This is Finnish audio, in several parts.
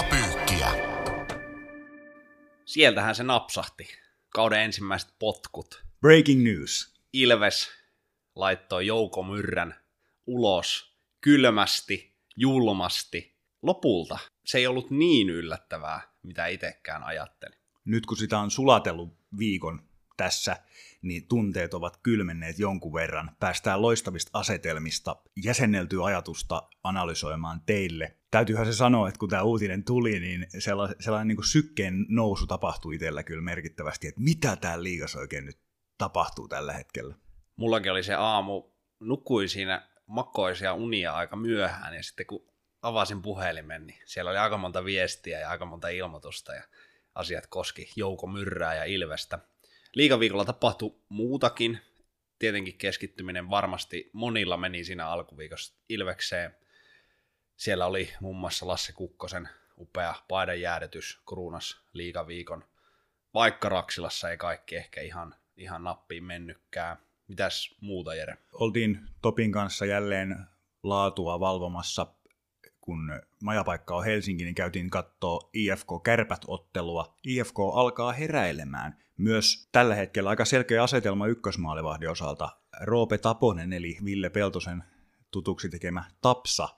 Liigapyykkiä. Sieltähän se napsahti. Kauden ensimmäiset potkut. Breaking news. Ilves laittoi Jouko Myrrän ulos kylmästi, julmasti. Lopulta se ei ollut niin yllättävää, mitä itsekään ajattelin. Nyt kun sitä on sulatellut viikon tässä, niin tunteet ovat kylmenneet jonkun verran. Päästään loistavista asetelmista, jäsenneltyä ajatusta analysoimaan teille. Täytyyhän se sanoa, että kun tämä uutinen tuli, niin sellainen, sellainen niin kuin sykkeen nousu tapahtui itsellä kyllä merkittävästi, että mitä täällä liigassa oikein nyt tapahtuu tällä hetkellä. Mullakin oli se aamu, nukkuin siinä makoisia unia aika myöhään, ja sitten kun avasin puhelimen, niin siellä oli aika monta viestiä ja aika monta ilmoitusta, ja asiat koski Jouko Myrrää ja Ilvestä. Liikaviikolla tapahtui muutakin. Tietenkin keskittyminen varmasti monilla meni siinä alkuviikossa Ilvekseen. Siellä oli muun muassa Lasse Kukkosen upea paidanjäädytys kruunas liikaviikon. Vaikka Raksilassa ei kaikki ehkä ihan, ihan nappiin mennytkään. Mitäs muuta, Jere? Oltiin Topin kanssa jälleen laatua valvomassa kun majapaikka on Helsinki, niin käytiin katsoa IFK-kärpät-ottelua. IFK alkaa heräilemään. Myös tällä hetkellä aika selkeä asetelma ykkösmaalivahdin osalta. Roope Taponen, eli Ville Peltosen tutuksi tekemä Tapsa,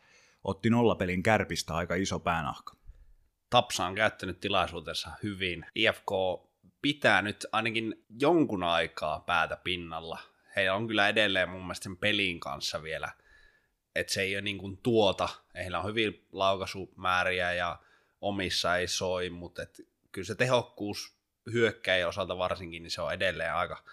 otti nollapelin kärpistä aika iso päänahka. Tapsa on käyttänyt tilaisuutensa hyvin. IFK pitää nyt ainakin jonkun aikaa päätä pinnalla. Heillä on kyllä edelleen mun mielestä sen pelin kanssa vielä – että se ei ole niin kuin tuota, heillä on hyvin laukaisumääriä ja omissa ei soi, mutta et kyllä se tehokkuus hyökkäjä osalta varsinkin, niin se on edelleen aika,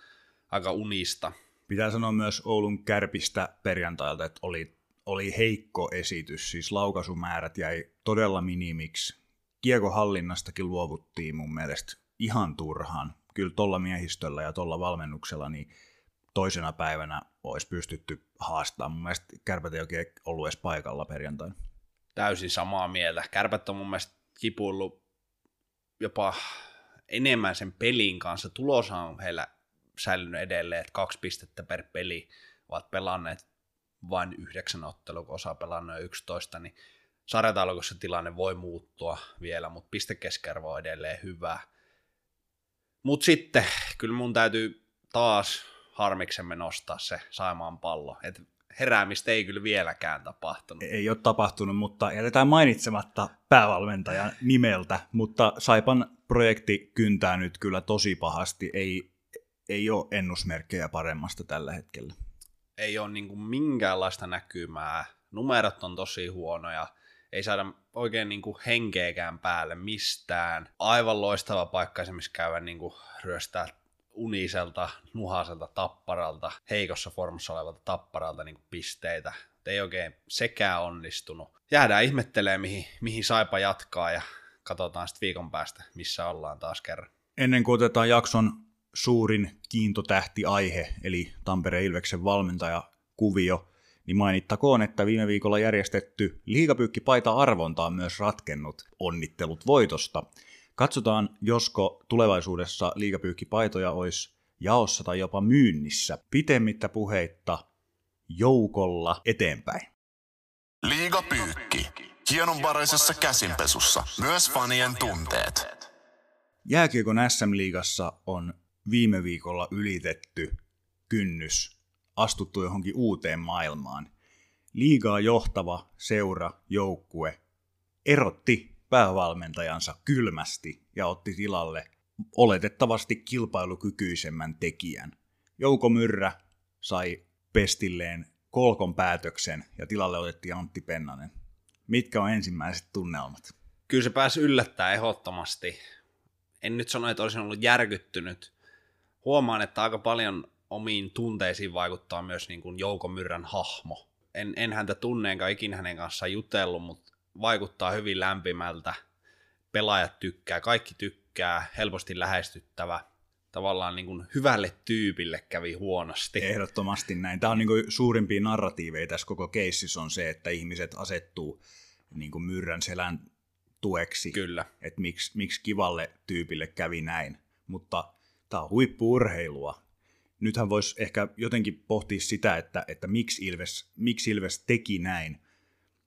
aika unista. Pitää sanoa myös Oulun kärpistä perjantailta, että oli, oli heikko esitys, siis laukaisumäärät jäi todella minimiksi. Kiekohallinnastakin luovuttiin mun mielestä ihan turhaan. Kyllä tuolla miehistöllä ja tuolla valmennuksella niin toisena päivänä olisi pystytty haastamaan. Mun mielestä kärpät ei oikein ollut edes paikalla perjantaina. Täysin samaa mieltä. Kärpät on mun mielestä kipuillut jopa enemmän sen pelin kanssa. Tulos on heillä säilynyt edelleen, että kaksi pistettä per peli ovat pelanneet vain yhdeksän ottelua, kun osa pelannut 11, niin sarjataulukossa tilanne voi muuttua vielä, mutta pistekeskiarvo on edelleen hyvä. Mutta sitten kyllä mun täytyy taas harmiksemme nostaa se Saimaan pallo. Et heräämistä ei kyllä vieläkään tapahtunut. Ei ole tapahtunut, mutta jätetään mainitsematta päävalmentajan nimeltä, mutta Saipan projekti kyntää nyt kyllä tosi pahasti. Ei, ei ole ennusmerkkejä paremmasta tällä hetkellä. Ei ole niin kuin minkäänlaista näkymää. Numerot on tosi huonoja. Ei saada oikein niin kuin henkeäkään päälle mistään. Aivan loistava paikka esimerkiksi käydä niin kuin ryöstää uniselta, nuhaselta tapparalta, heikossa formassa olevalta tapparalta niin pisteitä. Ei oikein sekään onnistunut. Jäädään ihmettelemään, mihin, mihin Saipa jatkaa ja katsotaan sitten viikon päästä, missä ollaan taas kerran. Ennen kuin otetaan jakson suurin kiintotähti-aihe, eli Tampereen Ilveksen valmentaja kuvio, niin mainittakoon, että viime viikolla järjestetty liigapyykkipaita-arvonta on myös ratkennut onnittelut voitosta – Katsotaan, josko tulevaisuudessa liigapyykkipaitoja olisi jaossa tai jopa myynnissä. Pitemmittä puheitta joukolla eteenpäin. Liigapyykki. Hienonvaraisessa käsinpesussa. Myös fanien tunteet. Jääkiekon SM-liigassa on viime viikolla ylitetty kynnys, astuttu johonkin uuteen maailmaan. Liigaa johtava seura, joukkue, erotti päävalmentajansa kylmästi ja otti tilalle oletettavasti kilpailukykyisemmän tekijän. Jouko Myrrä sai pestilleen kolkon päätöksen ja tilalle otettiin Antti Pennanen. Mitkä on ensimmäiset tunnelmat? Kyllä se pääsi yllättää ehdottomasti. En nyt sano, että olisin ollut järkyttynyt. Huomaan, että aika paljon omiin tunteisiin vaikuttaa myös niin kuin Jouko Myrrän hahmo. En, en häntä tunne enkä ikinä hänen kanssaan jutellut, mutta vaikuttaa hyvin lämpimältä, pelaajat tykkää, kaikki tykkää, helposti lähestyttävä, tavallaan niin kuin hyvälle tyypille kävi huonosti. Ehdottomasti näin. Tämä on niin kuin suurimpia narratiiveja tässä koko keississä on se, että ihmiset asettuu niin kuin myrrän selän tueksi. Kyllä. Että miksi, miksi kivalle tyypille kävi näin. Mutta tämä on huippuurheilua. Nythän voisi ehkä jotenkin pohtia sitä, että, että miksi, Ilves, miksi Ilves teki näin.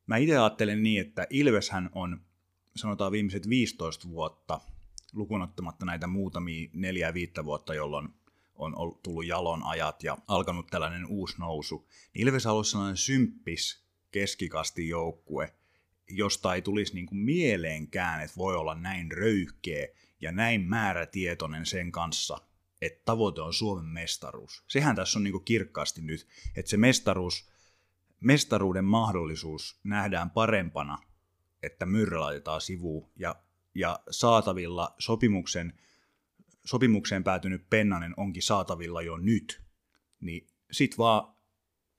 Mä itse ajattelen niin, että Ilveshän on sanotaan viimeiset 15 vuotta, lukunottamatta näitä muutamia neljä viittä vuotta, jolloin on tullut jalon ajat ja alkanut tällainen uusi nousu. Niin Ilves on ollut sellainen symppis keskikasti joukkue, josta ei tulisi niin kuin mieleenkään, että voi olla näin röyhkeä ja näin määrätietoinen sen kanssa, että tavoite on Suomen mestaruus. Sehän tässä on niin kirkkaasti nyt, että se mestaruus, mestaruuden mahdollisuus nähdään parempana, että myrrä laitetaan sivuun ja, ja saatavilla sopimuksen, sopimukseen päätynyt Pennanen onkin saatavilla jo nyt, niin sit vaan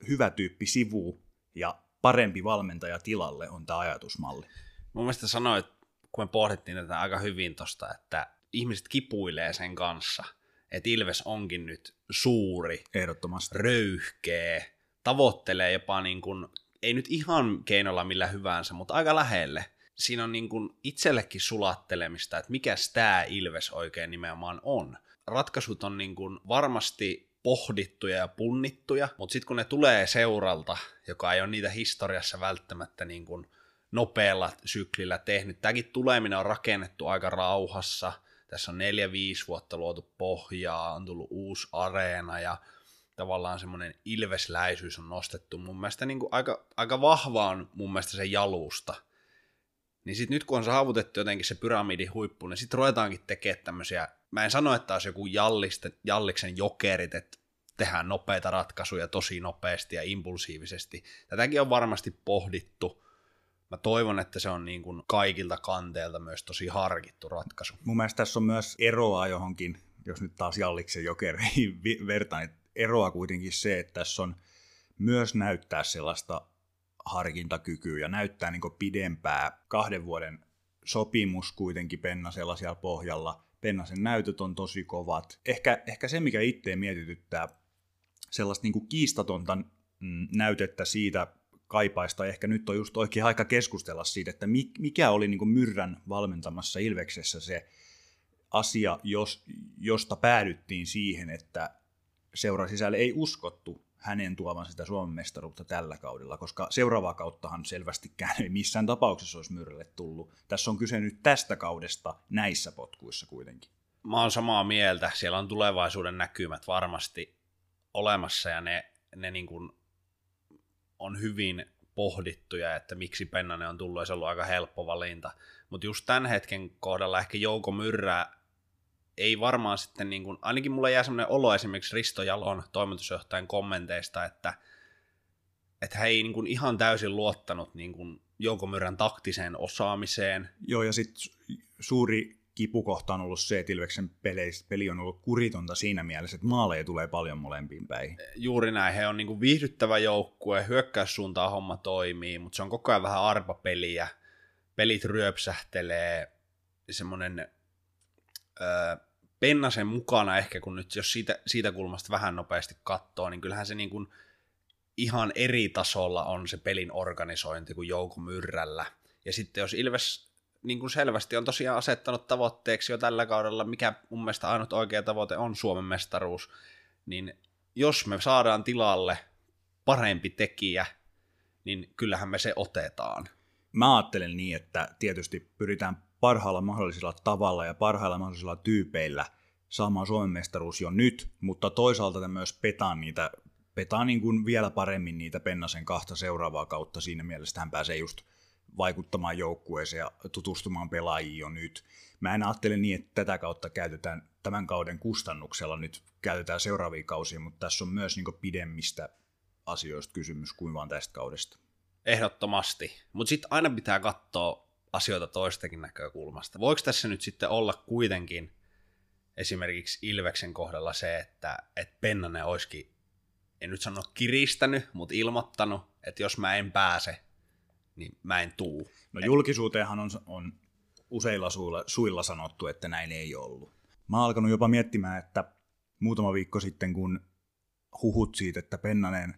hyvä tyyppi sivu ja parempi valmentaja tilalle on tämä ajatusmalli. Mun mielestä sanoit, kun me pohdittiin tätä aika hyvin tosta, että ihmiset kipuilee sen kanssa, että Ilves onkin nyt suuri, Ehdottomasti. röyhkeä, tavoittelee jopa niin kuin, ei nyt ihan keinolla millä hyvänsä, mutta aika lähelle. Siinä on niin kuin itsellekin sulattelemista, että mikä tämä Ilves oikein nimenomaan on. Ratkaisut on niin kuin varmasti pohdittuja ja punnittuja, mutta sitten kun ne tulee seuralta, joka ei ole niitä historiassa välttämättä niin kuin nopealla syklillä tehnyt, tämäkin tuleminen on rakennettu aika rauhassa, tässä on neljä, viisi vuotta luotu pohjaa, on tullut uusi areena ja tavallaan semmoinen ilvesläisyys on nostettu mun mielestä niin kuin aika, aika vahva on mun mielestä se jalusta. Niin sitten nyt kun on saavutettu jotenkin se pyramidin huippu, niin sitten ruvetaankin tekemään tämmöisiä, mä en sano, että olisi joku jalliste, jalliksen jokerit, että tehdään nopeita ratkaisuja tosi nopeasti ja impulsiivisesti. Tätäkin on varmasti pohdittu. Mä toivon, että se on niin kuin kaikilta kanteilta myös tosi harkittu ratkaisu. Mun mielestä tässä on myös eroa johonkin, jos nyt taas Jalliksen jokereihin vertaan, eroa kuitenkin se, että tässä on myös näyttää sellaista harkintakykyä ja näyttää niin pidempää kahden vuoden sopimus kuitenkin Pennasella siellä pohjalla. Pennasen näytöt on tosi kovat. Ehkä, ehkä se, mikä itse mietityttää, sellaista niin kuin kiistatonta näytettä siitä kaipaista. Ehkä nyt on just oikein aika keskustella siitä, että mikä oli niin kuin Myrrän valmentamassa Ilveksessä se asia, jos, josta päädyttiin siihen, että seura sisälle ei uskottu hänen tuovan sitä Suomen mestaruutta tällä kaudella, koska seuraavaa kauttahan selvästikään ei missään tapauksessa olisi Myrrälle tullut. Tässä on kyse nyt tästä kaudesta näissä potkuissa kuitenkin. Mä oon samaa mieltä. Siellä on tulevaisuuden näkymät varmasti olemassa ja ne, ne niin kuin on hyvin pohdittuja, että miksi Pennanen on tullut ja se on ollut aika helppo valinta. Mutta just tämän hetken kohdalla ehkä Jouko Myrrää ei varmaan sitten, niin kuin, ainakin mulla jää semmoinen olo esimerkiksi Risto Jalon toimitusjohtajan kommenteista, että, että hän ei niin kuin ihan täysin luottanut niin kuin Jouko Myrrän taktiseen osaamiseen. Joo, ja sitten suuri kipukohta on ollut se, että Ilveksen peli on ollut kuritonta siinä mielessä, että maaleja tulee paljon molempiin päin. Juuri näin, he on niin kuin viihdyttävä joukkue, hyökkäyssuuntaan homma toimii, mutta se on koko ajan vähän arpapeliä, pelit ryöpsähtelee, semmoinen öö, Pennasen mukana ehkä, kun nyt jos siitä, siitä kulmasta vähän nopeasti katsoo, niin kyllähän se niin kuin ihan eri tasolla on se pelin organisointi kuin Jouko Myrrällä. Ja sitten jos Ilves niin kuin selvästi on tosiaan asettanut tavoitteeksi jo tällä kaudella, mikä mun mielestä ainut oikea tavoite on Suomen mestaruus, niin jos me saadaan tilalle parempi tekijä, niin kyllähän me se otetaan. Mä ajattelen niin, että tietysti pyritään parhaalla mahdollisella tavalla ja parhailla mahdollisilla tyypeillä saamaan Suomen mestaruus jo nyt, mutta toisaalta myös petaan niitä petaa niin kuin vielä paremmin niitä Pennasen kahta seuraavaa kautta siinä mielessä, hän pääsee just vaikuttamaan joukkueeseen ja tutustumaan pelaajiin jo nyt. Mä en ajattele niin, että tätä kautta käytetään tämän kauden kustannuksella nyt käytetään seuraavia kausia, mutta tässä on myös niin pidemmistä asioista kysymys kuin vain tästä kaudesta. Ehdottomasti, mutta sitten aina pitää katsoa asioita toistakin näkökulmasta. Voiko tässä nyt sitten olla kuitenkin esimerkiksi Ilveksen kohdalla se, että, että Pennanen olisikin, en nyt sano kiristänyt, mutta ilmoittanut, että jos mä en pääse niin mä en tuu. No julkisuuteenhan on, on useilla suilla, suilla sanottu, että näin ei ollut. Mä oon alkanut jopa miettimään, että muutama viikko sitten, kun huhut siitä, että Pennanen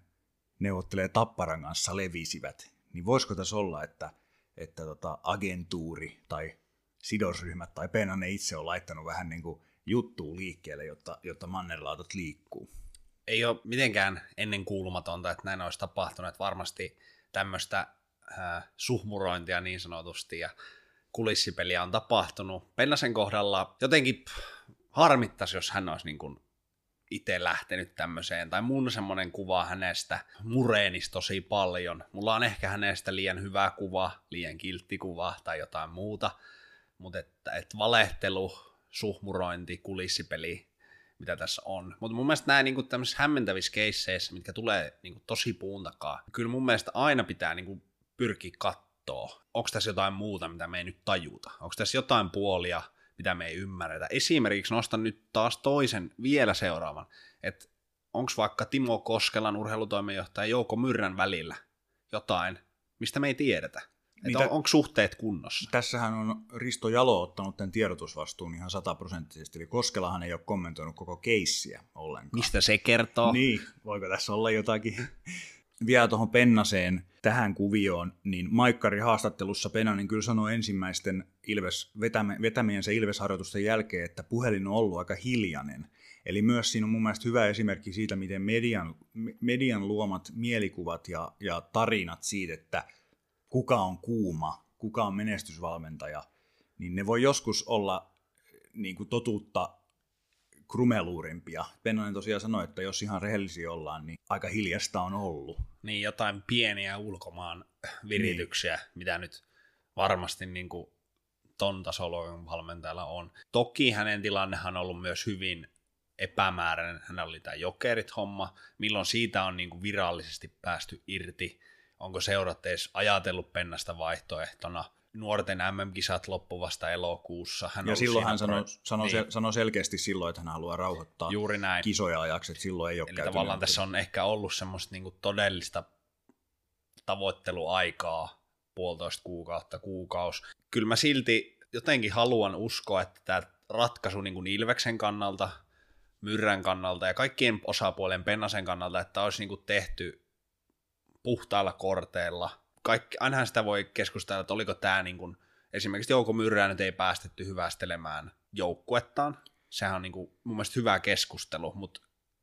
neuvottelee Tapparan kanssa levisivät, niin voisiko tässä olla, että, että tota, agentuuri tai sidosryhmät tai Pennanen itse on laittanut vähän niin kuin juttuu liikkeelle, jotta, jotta mannerlaatat liikkuu? Ei ole mitenkään ennen kuulumatonta, että näin olisi tapahtunut. Että varmasti tämmöistä äh, suhmurointia niin sanotusti ja kulissipeliä on tapahtunut. Pennasen kohdalla jotenkin harmittaisi, jos hän olisi niin kuin itse lähtenyt tämmöiseen, tai mun semmoinen kuva hänestä mureenisi tosi paljon. Mulla on ehkä hänestä liian hyvä kuva, liian kiltti kuva tai jotain muuta, mutta että, että valehtelu, suhmurointi, kulissipeli, mitä tässä on. Mutta mun mielestä nämä niinku tämmöisissä hämmentävissä keisseissä, mitkä tulee niinku tosi puun takaa, kyllä mun mielestä aina pitää niinku pyrkiä katsoa, onko tässä jotain muuta, mitä me ei nyt tajuta. Onko tässä jotain puolia, mitä me ei ymmärretä. Esimerkiksi nostan nyt taas toisen vielä seuraavan, että onko vaikka Timo Koskelan urheilutoimenjohtaja Jouko Myrrän välillä jotain, mistä me ei tiedetä. Mitä, on, onko suhteet kunnossa? Tässähän on Risto Jalo ottanut tämän tiedotusvastuun ihan sataprosenttisesti, eli Koskelahan ei ole kommentoinut koko keissiä ollenkaan. Mistä se kertoo? Niin, voiko tässä olla jotakin? Vielä tuohon Pennaseen, tähän kuvioon, niin Maikkari haastattelussa Penanen kyllä sanoi ensimmäisten Ilves, vetämien vetämiensä Ilves-harjoitusten jälkeen, että puhelin on ollut aika hiljainen. Eli myös siinä on mun mielestä hyvä esimerkki siitä, miten median, median luomat mielikuvat ja, ja tarinat siitä, että kuka on kuuma, kuka on menestysvalmentaja, niin ne voi joskus olla niin kuin totuutta krumeluurimpia. Pennanen tosiaan sanoi, että jos ihan rehellisiä ollaan, niin aika hiljasta on ollut. Niin, jotain pieniä ulkomaan virityksiä, niin. mitä nyt varmasti niin kuin ton tasolla valmentajalla on. Toki hänen tilannehan on ollut myös hyvin epämääräinen. Hänellä oli tämä jokerit-homma, milloin siitä on niin kuin virallisesti päästy irti. Onko seurat edes ajatellut pennasta vaihtoehtona? Nuorten MM-kisat loppuvasta elokuussa. Hän ja silloin hän sanoi, sanoi, niin. sanoi selkeästi silloin, että hän haluaa rauhoittaa Juuri näin. kisoja ajaksi, että silloin ei ole Eli tavallaan tässä on ehkä ollut semmoista niinku todellista tavoitteluaikaa, puolitoista kuukautta, kuukaus. Kyllä mä silti jotenkin haluan uskoa, että tämä ratkaisu niin kuin Ilveksen kannalta, Myrrän kannalta ja kaikkien osapuolen Pennasen kannalta, että olisi niin kuin tehty puhtailla korteilla – kaikki, ainahan sitä voi keskustella, että oliko tämä niin kuin, esimerkiksi Jouko Myrrää nyt ei päästetty hyvästelemään joukkuettaan. Sehän on niin kuin, mun mielestä hyvä keskustelu, mutta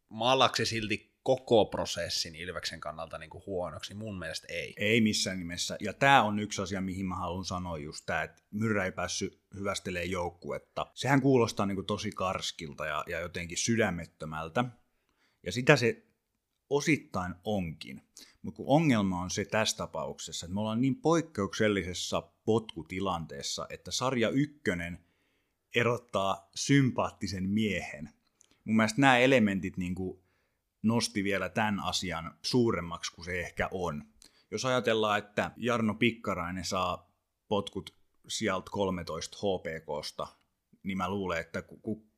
maalaksi silti koko prosessin Ilveksen kannalta niin kuin huonoksi? Mun mielestä ei. Ei missään nimessä. Ja tämä on yksi asia, mihin mä haluan sanoa just tämä, että Myrrä ei päässyt hyvästelemään joukkuetta. Sehän kuulostaa niin kuin tosi karskilta ja, ja jotenkin sydämettömältä. Ja sitä se osittain onkin. Mutta kun ongelma on se tässä tapauksessa, että me ollaan niin poikkeuksellisessa potkutilanteessa, että sarja ykkönen erottaa sympaattisen miehen. Mun mielestä nämä elementit niin kuin nosti vielä tämän asian suuremmaksi kuin se ehkä on. Jos ajatellaan, että Jarno Pikkarainen saa potkut sieltä 13 HPKsta, niin mä luulen, että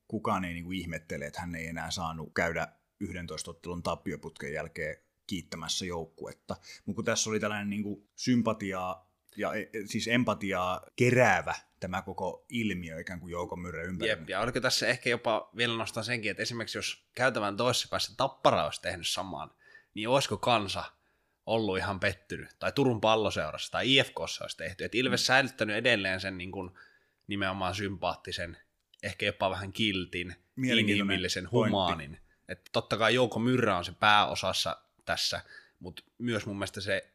kukaan ei niin kuin ihmettele, että hän ei enää saanut käydä 11 ottelun tappioputken jälkeen kiittämässä joukkuetta. Mutta kun tässä oli tällainen niin kuin sympatiaa ja e, e, siis empatiaa keräävä tämä koko ilmiö ikään kuin Jouko Myrre ympärillä. Jep, ja oliko tässä ehkä jopa, vielä nostan senkin, että esimerkiksi jos käytävän toisessa päässä Tappara olisi tehnyt samaan, niin olisiko kansa ollut ihan pettynyt, tai Turun palloseurassa, tai IFKssa olisi tehty, että Ilves mm. säilyttänyt edelleen sen niin kuin, nimenomaan sympaattisen, ehkä jopa vähän kiltin, inhimillisen, humaanin. Että totta kai Jouko Myrrä on se pääosassa tässä, mutta myös mun mielestä se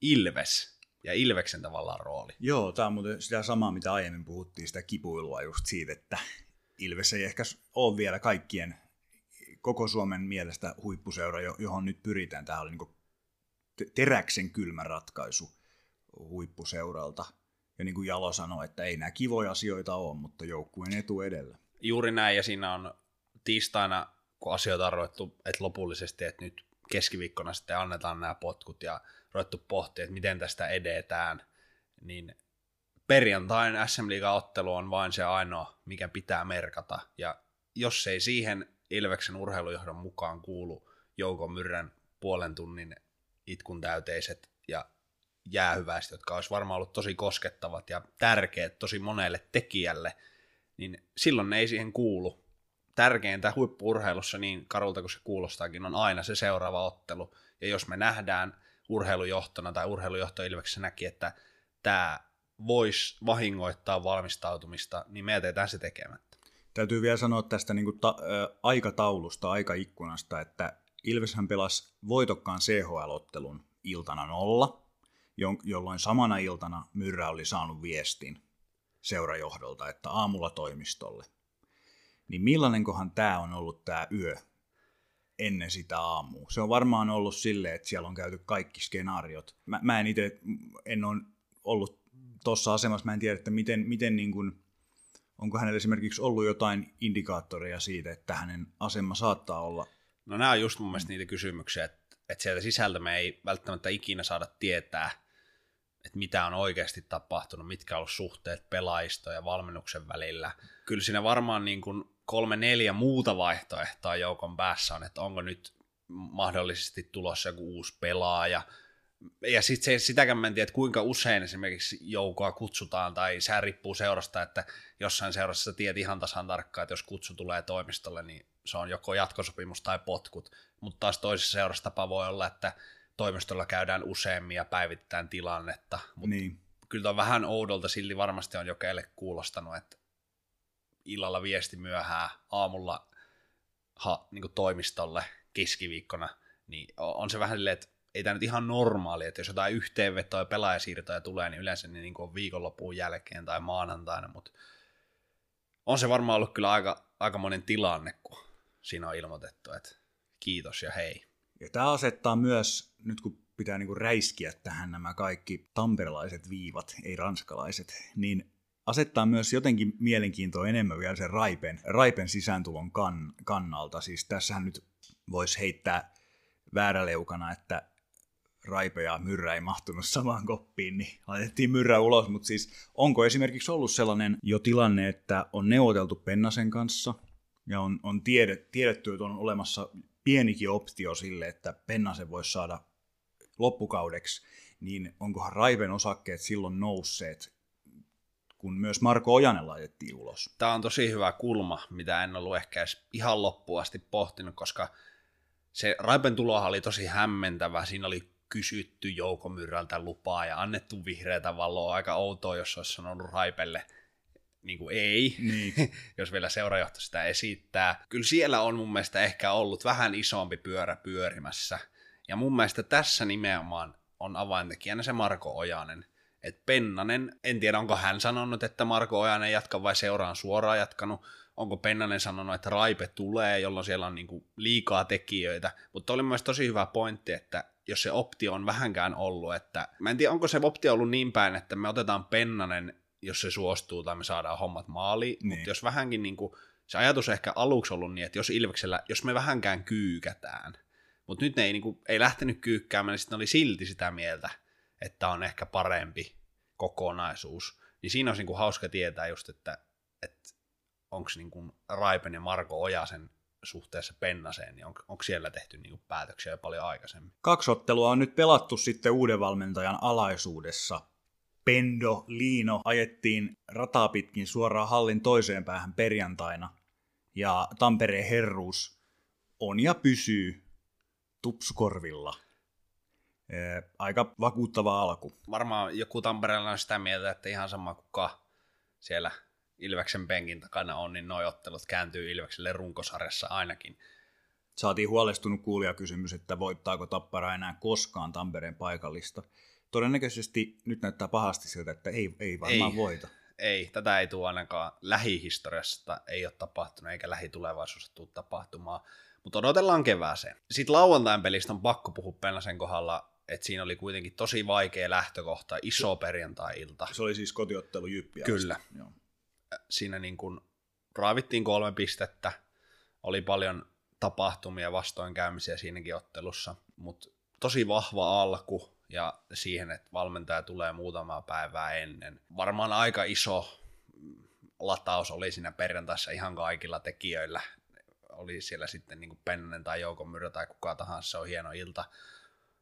Ilves ja Ilveksen tavallaan rooli. Joo, tämä on muuten sitä samaa, mitä aiemmin puhuttiin, sitä kipuilua just siitä, että Ilves ei ehkä ole vielä kaikkien koko Suomen mielestä huippuseura, johon nyt pyritään. Tämä oli niin teräksen kylmä ratkaisu huippuseuralta. Ja niin kuin Jalo sanoi, että ei nämä kivoja asioita ole, mutta joukkueen etu edellä. Juuri näin, ja siinä on tiistaina, kun asioita on ruvettu, että lopullisesti, että nyt keskiviikkona sitten annetaan nämä potkut ja ruvettu pohtia, että miten tästä edetään, niin perjantain SM ottelu on vain se ainoa, mikä pitää merkata. Ja jos ei siihen Ilveksen urheilujohdon mukaan kuulu Jouko Myrrän puolen tunnin itkun täyteiset ja jäähyväiset, jotka olisi varmaan ollut tosi koskettavat ja tärkeät tosi monelle tekijälle, niin silloin ne ei siihen kuulu tärkeintä huippuurheilussa, niin karulta kuin se kuulostaakin, on aina se seuraava ottelu. Ja jos me nähdään urheilujohtona tai urheilujohto näki, että tämä voisi vahingoittaa valmistautumista, niin me jätetään se tekemättä. Täytyy vielä sanoa tästä niin kuin ta- ä, aikataulusta, aikaikkunasta, että Ilveshän pelasi voitokkaan CHL-ottelun iltana nolla, jolloin samana iltana Myrrä oli saanut viestin, seurajohdolta, että aamulla toimistolle. Niin millainenkohan tämä on ollut tämä yö ennen sitä aamua? Se on varmaan ollut silleen, että siellä on käyty kaikki skenaariot. Mä, mä en itse, en ole ollut tuossa asemassa, mä en tiedä, että miten, miten niin kuin, onko hänellä esimerkiksi ollut jotain indikaattoreja siitä, että hänen asema saattaa olla No nämä on just mun mielestä niitä kysymyksiä, että, että sieltä sisältä me ei välttämättä ikinä saada tietää, että mitä on oikeasti tapahtunut, mitkä on ollut suhteet pelaisto ja valmennuksen välillä. Kyllä siinä varmaan niin kuin kolme neljä muuta vaihtoehtoa joukon päässä on, että onko nyt mahdollisesti tulossa joku uusi pelaaja. Ja sitten se, sitäkään mä en tiedä, että kuinka usein esimerkiksi joukoa kutsutaan, tai se riippuu seurasta, että jossain seurassa sä tiedät ihan tasan tarkkaan, että jos kutsu tulee toimistolle, niin se on joko jatkosopimus tai potkut, mutta taas toisessa seurassa tapa voi olla, että toimistolla käydään useammin ja päivitetään tilannetta, mutta niin. kyllä on vähän oudolta, silti varmasti on jokeille kuulostanut, että illalla viesti myöhään, aamulla ha, niin toimistolle keskiviikkona, niin on se vähän silleen, että ei tämä nyt ihan normaali, että jos jotain yhteenvetoa ja pelaajasiirtoja tulee, niin yleensä ne niin on viikonloppuun jälkeen tai maanantaina, mutta on se varmaan ollut kyllä aika, aika monen tilanne, kun siinä on ilmoitettu, että kiitos ja hei. Ja tämä asettaa myös, nyt kun pitää niinku räiskiä tähän nämä kaikki tamperelaiset viivat, ei ranskalaiset, niin asettaa myös jotenkin mielenkiintoa enemmän vielä sen Raipen, Raipen sisääntulon kan, kannalta. Siis tässähän nyt voisi heittää vääräleukana, että Raipe ja Myrrä ei mahtunut samaan koppiin, niin laitettiin Myrrä ulos, mutta siis onko esimerkiksi ollut sellainen jo tilanne, että on neuvoteltu Pennasen kanssa ja on, on tiedet, tiedetty, että on olemassa pienikin optio sille, että Pennasen voisi saada loppukaudeksi, niin onkohan Raiven osakkeet silloin nousseet, kun myös Marko Ojanen laitettiin ulos? Tämä on tosi hyvä kulma, mitä en ollut ehkä edes ihan loppuun asti pohtinut, koska se Raipen tulohan oli tosi hämmentävä. Siinä oli kysytty Joukomyrrältä lupaa ja annettu vihreätä valoa. Aika outoa, jos olisi sanonut Raipelle niin kuin ei, niin. jos vielä seurajohto sitä esittää. Kyllä siellä on mun mielestä ehkä ollut vähän isompi pyörä pyörimässä. Ja mun mielestä tässä nimenomaan on avaintekijänä se Marko Ojanen. Et Pennanen, en tiedä onko hän sanonut, että Marko Ojanen jatka vai seuraan suoraan jatkanut, onko Pennanen sanonut, että Raipe tulee, jolloin siellä on niinku liikaa tekijöitä, mutta oli myös tosi hyvä pointti, että jos se optio on vähänkään ollut, että mä en tiedä, onko se optio ollut niin päin, että me otetaan Pennanen, jos se suostuu tai me saadaan hommat maaliin, niin. mutta jos vähänkin niin kuin, se ajatus ehkä aluksi ollut niin, että jos Ilveksellä, jos me vähänkään kyykätään, mutta nyt ne ei, niin kuin, ei lähtenyt kyykkäämään, niin sitten oli silti sitä mieltä, että on ehkä parempi kokonaisuus, niin siinä olisi niin hauska tietää just, että, että onko niin Raipen ja Marko Ojasen suhteessa Pennaseen, niin on, onko siellä tehty niin kuin päätöksiä jo paljon aikaisemmin? Kaksi ottelua on nyt pelattu sitten uuden valmentajan alaisuudessa. Pendo Liino ajettiin rataa pitkin suoraan hallin toiseen päähän perjantaina. Ja Tampereen herruus on ja pysyy tupsukorvilla. Aika vakuuttava alku. Varmaan joku Tampereella on sitä mieltä, että ihan sama kuka siellä Ilveksen penkin takana on, niin noi ottelut kääntyy Ilvekselle runkosarjassa ainakin. Saatiin huolestunut kuulijakysymys, että voittaako Tappara enää koskaan Tampereen paikallista. Todennäköisesti nyt näyttää pahasti siltä, että ei, ei varmaan ei, voita. Ei, tätä ei tule ainakaan lähihistoriasta, ei ole tapahtunut eikä lähitulevaisuudessa tule tapahtumaan. Mutta odotellaan kevääseen. Sitten lauantain pelistä on pakko puhua Pennasen kohdalla, että siinä oli kuitenkin tosi vaikea lähtökohta, iso perjantai-ilta. Se oli siis kotiottelu Jyppiä. Kyllä. Joo siinä niin kuin raavittiin kolme pistettä, oli paljon tapahtumia, vastoinkäymisiä siinäkin ottelussa, mutta tosi vahva alku ja siihen, että valmentaja tulee muutamaa päivää ennen. Varmaan aika iso lataus oli siinä perjantaissa ihan kaikilla tekijöillä. Oli siellä sitten niin kuin Pennanen tai Jouko tai kuka tahansa, se on hieno ilta,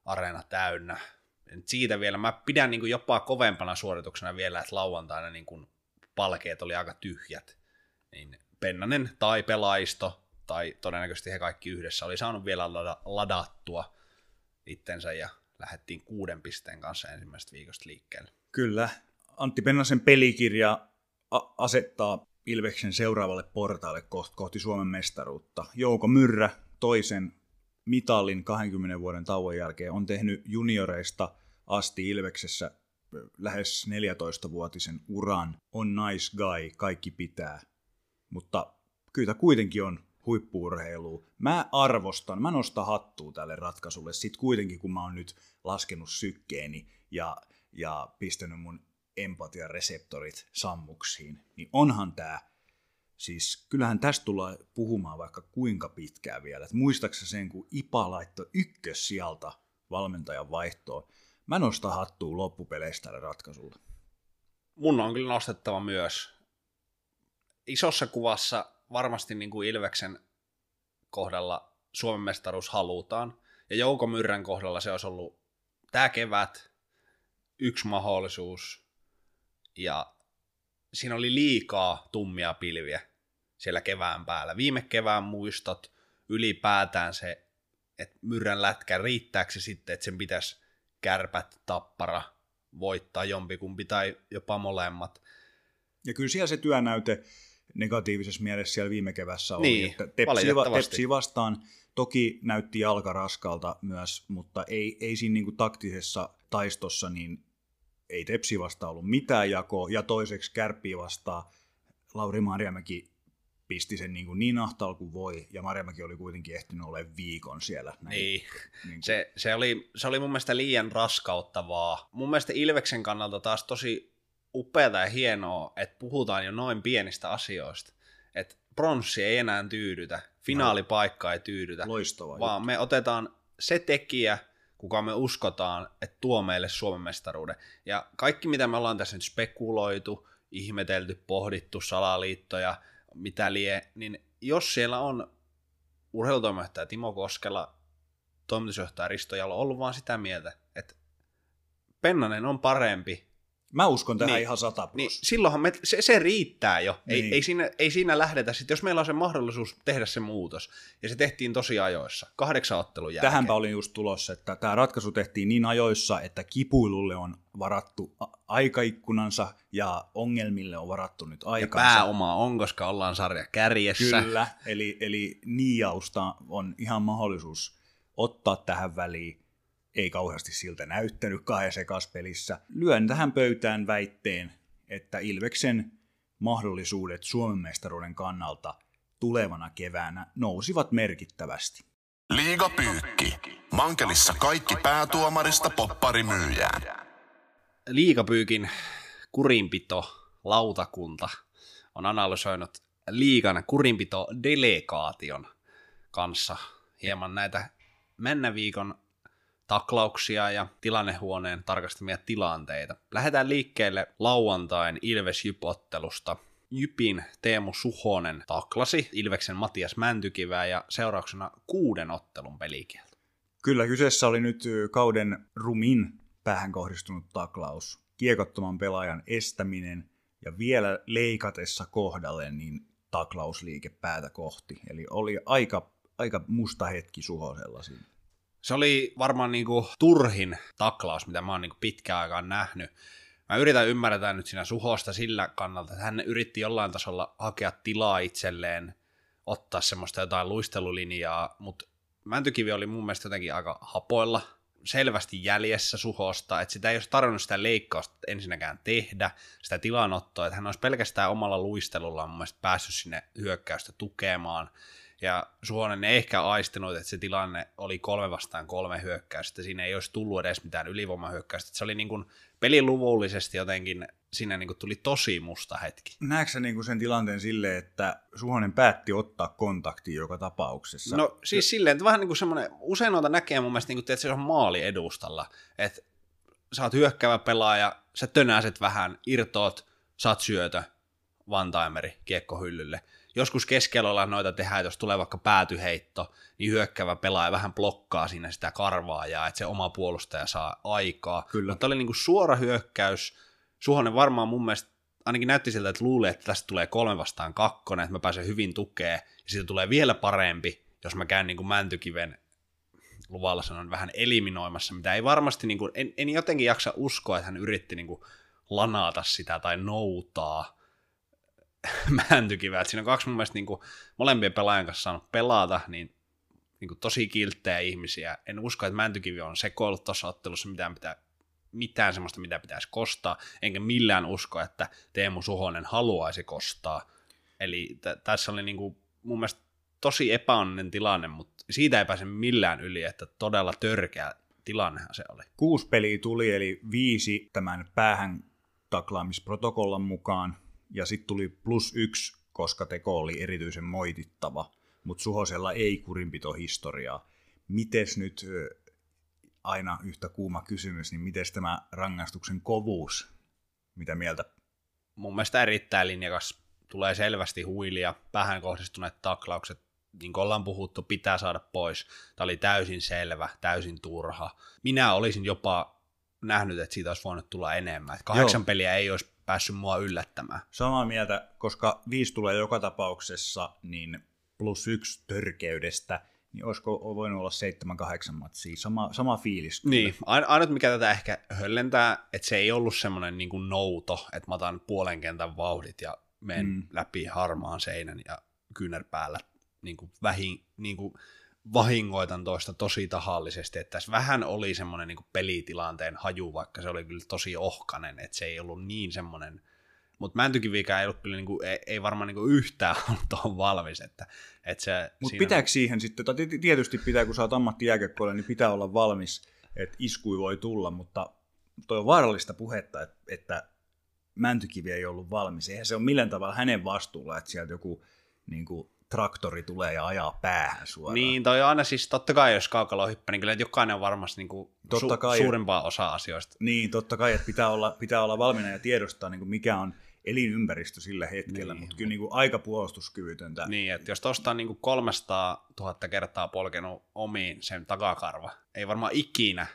areena täynnä. Siitä vielä, mä pidän niin kuin jopa kovempana suorituksena vielä, että lauantaina niin kuin palkeet oli aika tyhjät, niin Pennanen tai Pelaisto, tai todennäköisesti he kaikki yhdessä, oli saanut vielä ladattua itsensä ja lähdettiin kuuden pisteen kanssa ensimmäisestä viikosta liikkeelle. Kyllä. Antti Pennasen pelikirja asettaa Ilveksen seuraavalle portaalle kohti Suomen mestaruutta. Jouko Myrrä toisen mitalin 20 vuoden tauon jälkeen on tehnyt junioreista asti Ilveksessä lähes 14-vuotisen uran, on nice guy, kaikki pitää. Mutta kyllä kuitenkin on huippuurheilu. Mä arvostan, mä nostan hattua tälle ratkaisulle sit kuitenkin, kun mä oon nyt laskenut sykkeeni ja, ja pistänyt mun empatiareseptorit sammuksiin, niin onhan tää Siis kyllähän tästä tullaan puhumaan vaikka kuinka pitkään vielä. Et muistaaksä sen, kun Ipa laittoi ykkös sieltä valmentajan vaihtoon. Mä nostan hattuun loppupeleistä tälle ratkaisulle. Mun on kyllä nostettava myös. Isossa kuvassa varmasti niin kuin Ilveksen kohdalla Suomen mestaruus halutaan. Ja Jouko Myrrän kohdalla se olisi ollut tämä kevät yksi mahdollisuus. Ja siinä oli liikaa tummia pilviä siellä kevään päällä. Viime kevään muistot, ylipäätään se, että Myrrän lätkä, riittääkö se sitten, että sen pitäisi kärpät, tappara voittaa jompikumpi tai jopa molemmat. Ja kyllä siellä se työnäyte negatiivisessa mielessä siellä viime kevässä oli, Niin, että tepsi, tepsi vastaan toki näytti jalka raskalta myös, mutta ei, ei siinä niin kuin taktisessa taistossa niin ei Tepsi vastaan ollut mitään jakoa, ja toiseksi Kärppiä vastaan Lauri Marjamäki pisti sen niin, kuin niin ahtaalla kuin voi, ja Marjamäki oli kuitenkin ehtinyt olemaan viikon siellä. Näin, Niin, niin se, se, oli, se oli mun mielestä liian raskauttavaa. Mun mielestä Ilveksen kannalta taas tosi upeata ja hienoa, että puhutaan jo noin pienistä asioista. Että pronssi ei enää tyydytä, finaalipaikka ei tyydytä, loistava vaan me otetaan se tekijä, kuka me uskotaan, että tuo meille Suomen mestaruuden. Ja kaikki, mitä me ollaan tässä nyt spekuloitu, ihmetelty, pohdittu, salaliittoja, mitä lie, niin jos siellä on urheilutoimittaja Timo Koskela, toimitusjohtaja Risto Jalo ollut vaan sitä mieltä, että Pennanen on parempi, Mä uskon tähän Niin. ihan sata plus. niin silloinhan me, se, se riittää jo. Ei, Niin. ei, siinä, ei siinä lähdetä sitten, jos meillä on se mahdollisuus tehdä se muutos. Ja se tehtiin tosi ajoissa, kahdeksan ottelun jälkeen. Tähänpä olin just tulossa, että tämä ratkaisu tehtiin niin ajoissa, että kipuilulle on varattu aikaikkunansa ja ongelmille on varattu nyt ja aikansa. pääoma on, koska ollaan sarja kärjessä. Kyllä, eli, eli niiausta on ihan mahdollisuus ottaa tähän väliin. Ei kauheasti siltä näyttänyt kahdessa pelissä. Lyön tähän pöytään väitteen, että Ilveksen mahdollisuudet Suomen mestaruuden kannalta tulevana keväänä nousivat merkittävästi. Liiga Pyykki. Mankelissa kaikki päätuomarista popparimyyjään. Liikapyykin kurinpito lautakunta on analysoinut liikan kurinpito delegaation kanssa hieman näitä mennä viikon taklauksia ja tilannehuoneen tarkastamia tilanteita. Lähdetään liikkeelle lauantain Ilves Jyp-ottelusta. Jypin Teemu Suhonen taklasi Ilveksen Matias Mäntykivää ja seurauksena kuuden ottelun pelikielto. Kyllä kyseessä oli nyt kauden rumin päähän kohdistunut taklaus. Kiekottoman pelaajan estäminen ja vielä leikatessa kohdalle niin taklausliike päätä kohti. Eli oli aika, aika musta hetki Suhosella siinä. Se oli varmaan niinku turhin taklaus, mitä mä oon niinku pitkään aikaan nähnyt. Mä yritän ymmärtää nyt siinä suhosta sillä kannalta, että hän yritti jollain tasolla hakea tilaa itselleen, ottaa semmoista jotain luistelulinjaa, mutta Mäntykivi oli mun mielestä jotenkin aika hapoilla, selvästi jäljessä suhosta, että sitä ei olisi tarvinnut sitä leikkausta ensinnäkään tehdä, sitä tilanottoa, että hän olisi pelkästään omalla luistelullaan mun mielestä päässyt sinne hyökkäystä tukemaan, ja Suhonen ei ehkä aistinut, että se tilanne oli kolme vastaan kolme hyökkäystä, siinä ei olisi tullut edes mitään ylivoimahyökkäystä, se oli niin kuin peliluvullisesti jotenkin, siinä niin kuin tuli tosi musta hetki. Näetkö sä niinku sen tilanteen silleen, että Suhonen päätti ottaa kontakti joka tapauksessa? No siis silleen, että vähän niin kuin semmoinen, usein noita näkee mun mielestä, niin kuin, että se on maali edustalla, että sä oot hyökkäävä pelaaja, sä tönäset vähän, irtoot, saat syötö, one-timeri, kiekko hyllylle. Joskus keskellä noita tehdään, jos tulee vaikka päätyheitto, niin hyökkäävä pelaaja vähän blokkaa siinä sitä karvaajaa, että se oma puolustaja saa aikaa. Kyllä. Mutta oli niin kuin suora hyökkäys. Suhonen varmaan mun mielestä ainakin näytti siltä, että luulee, että tästä tulee kolme vastaan kakkonen, että mä pääsen hyvin tukeen, ja siitä tulee vielä parempi, jos mä käyn niin kuin Mäntykiven luvalla sanon vähän eliminoimassa, mitä ei varmasti, niin kuin, en, en jotenkin jaksa uskoa, että hän yritti niin kuin lanata sitä tai noutaa Mäntykivää. Siinä on kaksi mun mielestä niin kuin, molempien pelaajan kanssa saanut pelata, niin, niin kuin, tosi kilttejä ihmisiä. En usko, että Mäntykivi on sekoillut tuossa ottelussa mitään, mitä mitään semmoista, mitä pitäisi kostaa, enkä millään usko, että Teemu Suhonen haluaisi kostaa. Eli t- tässä oli niinku mun mielestä tosi epäonninen tilanne, mutta siitä ei pääse millään yli, että todella törkeä tilannehan se oli. Kuusi peliä tuli, eli viisi tämän päähän taklaamisprotokollan mukaan, ja sitten tuli plus yksi, koska teko oli erityisen moitittava, mutta Suhosella ei kurinpitohistoriaa. Mites nyt aina yhtä kuuma kysymys, niin miten tämä rangaistuksen kovuus, mitä mieltä? Mun mielestä erittäin linjakas, tulee selvästi huilia, päähän kohdistuneet taklaukset, niin kuin ollaan puhuttu, pitää saada pois. Tämä oli täysin selvä, täysin turha. Minä olisin jopa nähnyt, että siitä olisi voinut tulla enemmän. Että kahdeksan Joo. peliä ei olisi päässyt mua yllättämään. Samaa mieltä, koska viisi tulee joka tapauksessa, niin plus yksi törkeydestä, niin olisiko voinut olla 7-8 matsia, sama, sama fiilis. Kyllä. Niin, ainut mikä tätä ehkä höllentää, että se ei ollut semmoinen niin kuin nouto, että mä otan puolen kentän vauhdit ja menen mm. läpi harmaan seinän ja kyynärpäällä niin kuin vähin, niin kuin vahingoitan toista tosi tahallisesti, että tässä vähän oli semmoinen niin pelitilanteen haju, vaikka se oli kyllä tosi ohkanen, että se ei ollut niin semmoinen, mutta Mäntykivikään ei ollut kyllä, niin kuin, ei, ei varmaan niin kuin yhtään ollut tuohon valmis, että, että se... Mutta siinä... pitääkö siihen sitten, tai tietysti pitää, kun sä oot ammattijääkökkoilla, niin pitää olla valmis, että iskui voi tulla, mutta toi on vaarallista puhetta, että, että Mäntykivi ei ollut valmis. Eihän se ole millään tavalla hänen vastuulla, että sieltä joku niin kuin, traktori tulee ja ajaa päähän suoraan. Niin, toi aina siis totta kai, jos kaukalo hyppää, niin kyllä jokainen on varmasti niin kuin totta su- kai, suurempaa osaa asioista. Niin, totta kai, että pitää olla, pitää olla valmiina ja tiedostaa, niin kuin mikä on elinympäristö sillä hetkellä, niin. mutta kyllä niin kuin aika puolustuskyvytöntä. Niin, että jos tuosta on niin kuin 300 000 kertaa polkenut omiin sen takakarva, ei varmaan ikinä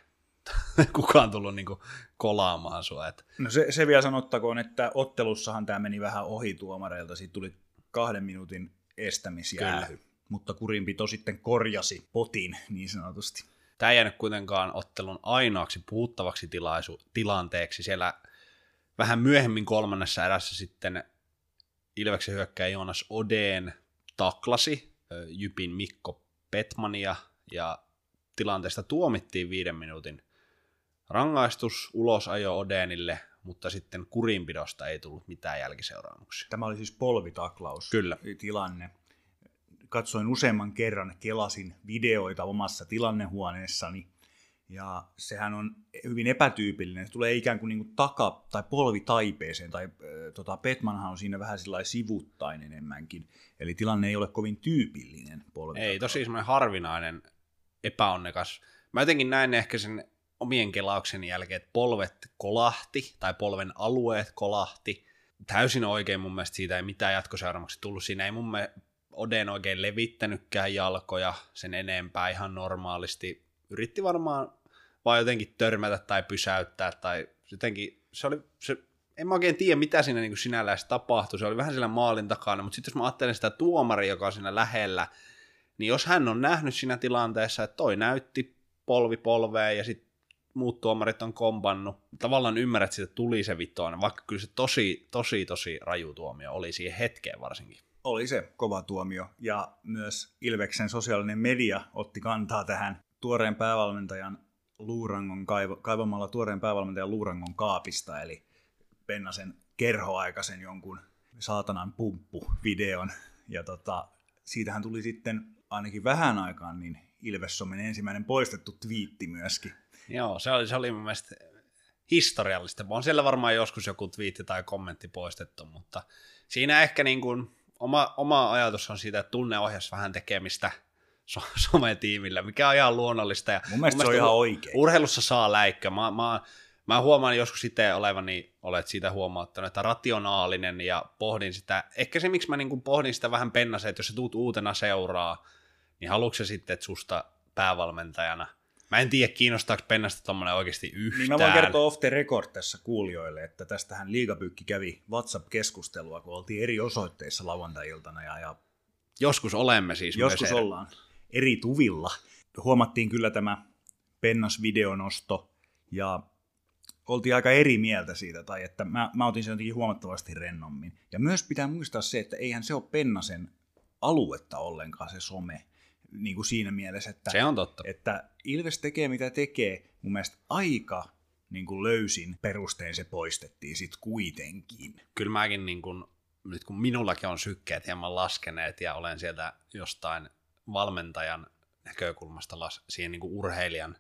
kukaan tullut niin kuin kolaamaan sua. Että... No se, se vielä sanottakoon, että ottelussahan tämä meni vähän ohi tuomareilta, siitä tuli kahden minuutin estämisjäähy, mutta kurinpito sitten korjasi potin niin sanotusti. Tämä ei jäänyt kuitenkaan ottelun ainoaksi puhuttavaksi tilaisu- tilanteeksi. Siellä vähän myöhemmin kolmannessa erässä sitten Ilveksen hyökkäjä Joonas Odeen taklasi Jypin Mikko Petmania ja tilanteesta tuomittiin viiden minuutin rangaistus ulosajo Odeenille, mutta sitten kurinpidosta ei tullut mitään jälkiseuraamuksia. Tämä oli siis polvitaklaus Kyllä. tilanne. Katsoin useamman kerran, kelasin videoita omassa tilannehuoneessani, ja sehän on hyvin epätyypillinen. Se tulee ikään kuin, niin kuin taka- tai polvitaipeeseen, tai äh, tota, Petmanhan on siinä vähän sillä sivuttain enemmänkin. Eli tilanne ei ole kovin tyypillinen polvi. Ei, tosi semmoinen harvinainen epäonnekas. Mä jotenkin näin ehkä sen omien kelauksen jälkeen, että polvet kolahti tai polven alueet kolahti. Täysin oikein mun mielestä siitä ei mitään jatkoseuraamuksia tullut. Siinä ei mun mielestä Oden oikein levittänytkään jalkoja sen enempää ihan normaalisti. Yritti varmaan vaan jotenkin törmätä tai pysäyttää tai jotenkin se oli, se, en mä oikein tiedä mitä siinä niin sinällään tapahtui, se oli vähän siellä maalin takana, mutta sitten jos mä ajattelen sitä tuomari, joka on siinä lähellä, niin jos hän on nähnyt siinä tilanteessa, että toi näytti polvi polveen ja sitten muut tuomarit on kompannut. Tavallaan ymmärrät, että siitä tuli se vitoinen, vaikka kyllä se tosi, tosi, tosi raju tuomio oli siihen hetkeen varsinkin. Oli se kova tuomio, ja myös Ilveksen sosiaalinen media otti kantaa tähän tuoreen päävalmentajan Luurangon, kaiv- kaivamalla tuoreen päävalmentajan Luurangon kaapista, eli Pennasen kerhoaikaisen jonkun saatanan pumppu-videon, ja tota, siitähän tuli sitten ainakin vähän aikaan niin Ilves ensimmäinen poistettu twiitti myöskin. Joo, se oli, se oli mun mielestä historiallista. On siellä varmaan joskus joku twiitti tai kommentti poistettu, mutta siinä ehkä niin kuin oma, oma ajatus on siitä, että tunne ohjasi vähän tekemistä so- sometiimillä, mikä on ihan luonnollista. Ja mun mielestä mun se on ihan oikein. Urheilussa saa läikkä. Mä, mä, mä huomaan joskus itse olevani, olet siitä huomauttanut, että rationaalinen ja pohdin sitä. Ehkä se, miksi mä niin kuin pohdin sitä vähän pennaseen, että jos sä tuut uutena seuraa, niin haluatko sitten, että susta päävalmentajana – Mä en tiedä, kiinnostaako Pennasta tuommoinen oikeasti yhtään. Niin mä voin kertoa off the record tässä kuulijoille, että tästähän Liigapyykki kävi WhatsApp-keskustelua, kun oltiin eri osoitteissa lauantai-iltana. Ja, ja joskus olemme siis Joskus myös ollaan eri tuvilla. Huomattiin kyllä tämä Pennas-videonosto ja oltiin aika eri mieltä siitä, tai että mä, mä otin sen jotenkin huomattavasti rennommin. Ja myös pitää muistaa se, että eihän se ole Pennasen aluetta ollenkaan se some niin kuin siinä mielessä, että, se on totta. että Ilves tekee mitä tekee mun mielestä aika niin kuin löysin perustein se poistettiin sitten kuitenkin. Kyllä mäkin niin kuin, nyt kun minullakin on sykkeet hieman laskeneet ja olen sieltä jostain valmentajan näkökulmasta las, siihen niin kuin urheilijan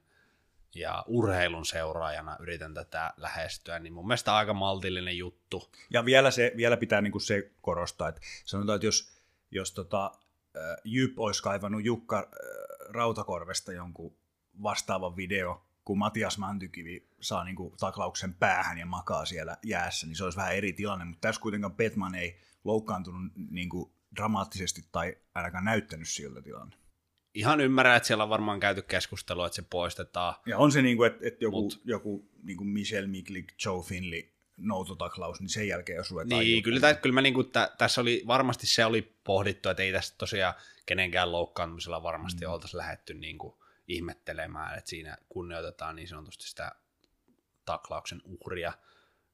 ja urheilun seuraajana yritän tätä lähestyä, niin mun mielestä aika maltillinen juttu. Ja vielä, se, vielä pitää niin kuin se korostaa, että sanotaan, että jos, jos tota, Jyp olisi kaivannut Jukka Rautakorvesta jonkun vastaavan video, kun Matias Mäntykivi saa niin kuin taklauksen päähän ja makaa siellä jäässä, niin se olisi vähän eri tilanne, mutta tässä kuitenkaan Petman ei loukkaantunut niin kuin dramaattisesti tai ainakaan näyttänyt siltä tilanne ihan ymmärrän, että siellä on varmaan käyty keskustelua, että se poistetaan. Ja on se niin kuin, että, että joku, Mut. joku niin kuin Michel Miklik, Joe Finley, noutotaklaus, niin sen jälkeen jos ruvetaan... Niin, kyllä, tä, kyllä mä niin kuin, tä, tässä oli, varmasti se oli pohdittu, että ei tässä tosiaan kenenkään loukkaantumisella varmasti mm. oltaisi lähetty niin kuin ihmettelemään, että siinä kunnioitetaan niin sanotusti sitä taklauksen uhria.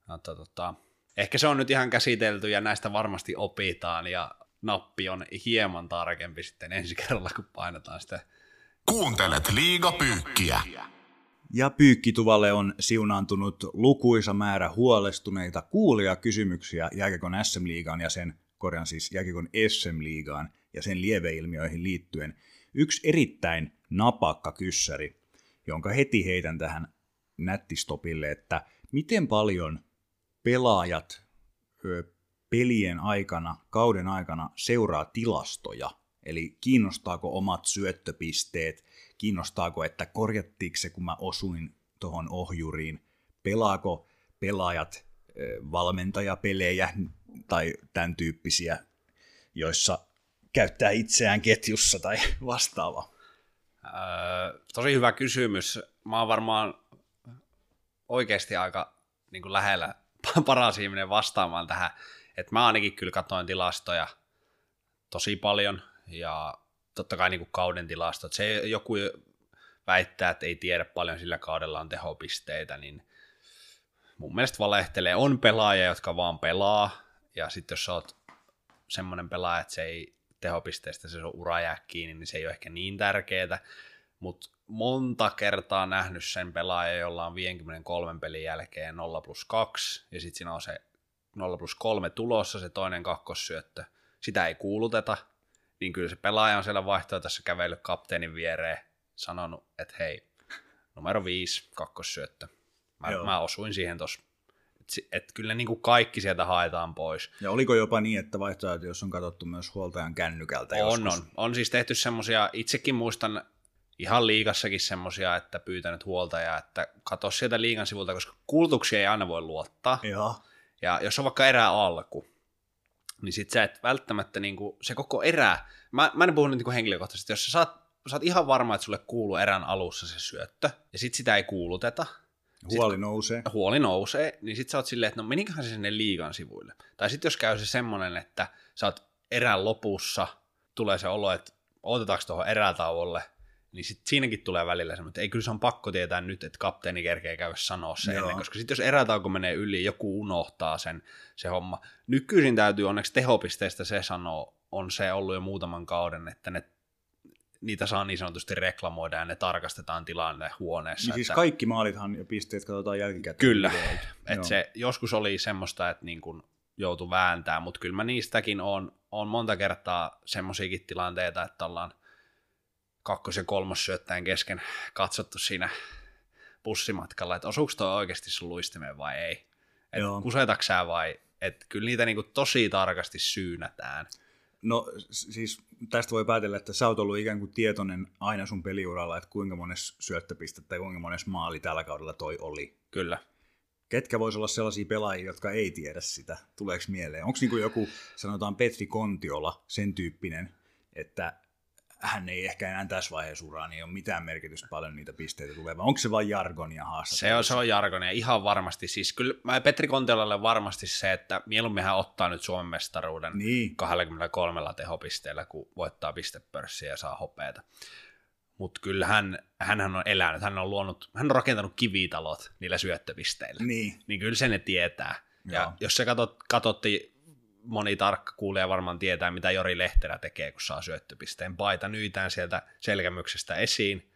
Mutta, tota, ehkä se on nyt ihan käsitelty ja näistä varmasti opitaan ja nappi on hieman tarkempi sitten ensi kerralla, kun painetaan sitä. Kuuntelet liigapyykkiä. Ja pyykkituvalle on siunaantunut lukuisa määrä huolestuneita kuulia kysymyksiä Jääkekon SM-liigaan ja sen, korjan siis Jääkekon SM-liigaan ja sen lieveilmiöihin liittyen. Yksi erittäin napakka kyssäri, jonka heti heitän tähän nättistopille, että miten paljon pelaajat pelien aikana, kauden aikana seuraa tilastoja. Eli kiinnostaako omat syöttöpisteet, kiinnostaako, että korjattiinko se, kun mä osuin tuohon ohjuriin, pelaako pelaajat valmentajapelejä tai tämän tyyppisiä, joissa käyttää itseään ketjussa tai vastaava? Öö, tosi hyvä kysymys. Mä oon varmaan oikeasti aika niin kuin lähellä paras ihminen vastaamaan tähän et mä ainakin kyllä katsoin tilastoja tosi paljon ja totta kai niin kuin kauden tilastot. Se joku väittää, että ei tiedä paljon sillä kaudella on tehopisteitä, niin mun mielestä valehtelee. On pelaajia, jotka vaan pelaa, ja sitten jos sä oot semmoinen pelaaja, että se ei tehopisteestä se on ura jää kiinni, niin se ei ole ehkä niin tärkeää, mutta monta kertaa nähnyt sen pelaaja, jolla on 53 pelin jälkeen 0 plus 2, ja sitten siinä on se 0 plus 3 tulossa, se toinen kakkossyöttö, sitä ei kuuluteta, niin kyllä se pelaaja on siellä vaihtoehtoissa kävellyt kapteenin viereen, sanonut, että hei, numero 5, kakkossyöttö. Mä, mä osuin siihen tuossa. Että et kyllä niin kuin kaikki sieltä haetaan pois. Ja oliko jopa niin, että vaihtoehto, jos on katsottu myös huoltajan kännykältä On, joskus? on. On siis tehty semmoisia, itsekin muistan ihan liigassakin semmoisia, että pyytänyt huoltajaa, että katso sieltä liigan sivulta, koska kuulutuksia ei aina voi luottaa. Joo. Ja jos on vaikka erää alku, niin sit sä et välttämättä niinku, se koko erä, mä, mä en puhu nyt niinku henkilökohtaisesti, jos sä saat, sä oot ihan varma, että sulle kuuluu erän alussa se syöttö, ja sit sitä ei kuuluteta, Huoli sit, nousee. Huoli nousee, niin sit sä oot silleen, että no meniköhän se sinne liigan sivuille. Tai sitten jos käy se semmonen, että sä oot erän lopussa, tulee se olo, että otetaanko tuohon erätauolle, niin sit siinäkin tulee välillä semmoinen, että ei kyllä se on pakko tietää nyt, että kapteeni kerkee käydä sanoa se ennen, koska sitten jos erätauko menee yli, joku unohtaa sen se homma. Nykyisin täytyy onneksi tehopisteestä se sanoa, on se ollut jo muutaman kauden, että ne niitä saa niin sanotusti reklamoida ja ne tarkastetaan tilanne huoneessa. Niin siis että... kaikki maalithan ja pisteet katsotaan jälkikäteen. Kyllä, että se joskus oli semmoista, että niin kuin joutui vääntää, mutta kyllä mä niistäkin on, on monta kertaa semmoisiakin tilanteita, että ollaan kakkos- ja kolmossyöttäjän kesken katsottu siinä bussimatkalla, että osuuko tuo oikeasti sun luistimeen vai ei. Että kusetaksää vai, että kyllä niitä niinku tosi tarkasti syynätään. No siis tästä voi päätellä, että sä oot ollut ikään kuin tietoinen aina sun peliuralla, että kuinka mones syöttöpiste tai kuinka mones maali tällä kaudella toi oli. Kyllä. Ketkä vois olla sellaisia pelaajia, jotka ei tiedä sitä? Tuleeko mieleen? Onko niin joku, sanotaan Petri Kontiola, sen tyyppinen, että hän ei ehkä enää tässä vaiheessa uraa, niin ei ole mitään merkitystä paljon niitä pisteitä tulee, vai onko se vain jargonia haastattelussa? Se on, se on jargonia, ihan varmasti. Siis kyllä mä Petri Kontiolalle varmasti se, että mieluummin hän ottaa nyt Suomen mestaruuden niin. 23 tehopisteellä, kun voittaa pistepörssiä ja saa hopeeta. Mutta kyllä hän, hän on elänyt, hän on, luonut, hän on rakentanut kivitalot niillä syöttöpisteillä. Niin. niin kyllä se ne tietää. Ja Joo. jos se katsot, katsotti moni tarkka kuulija varmaan tietää, mitä Jori Lehterä tekee, kun saa syöttöpisteen. Paita nyytään sieltä selkämyksestä esiin,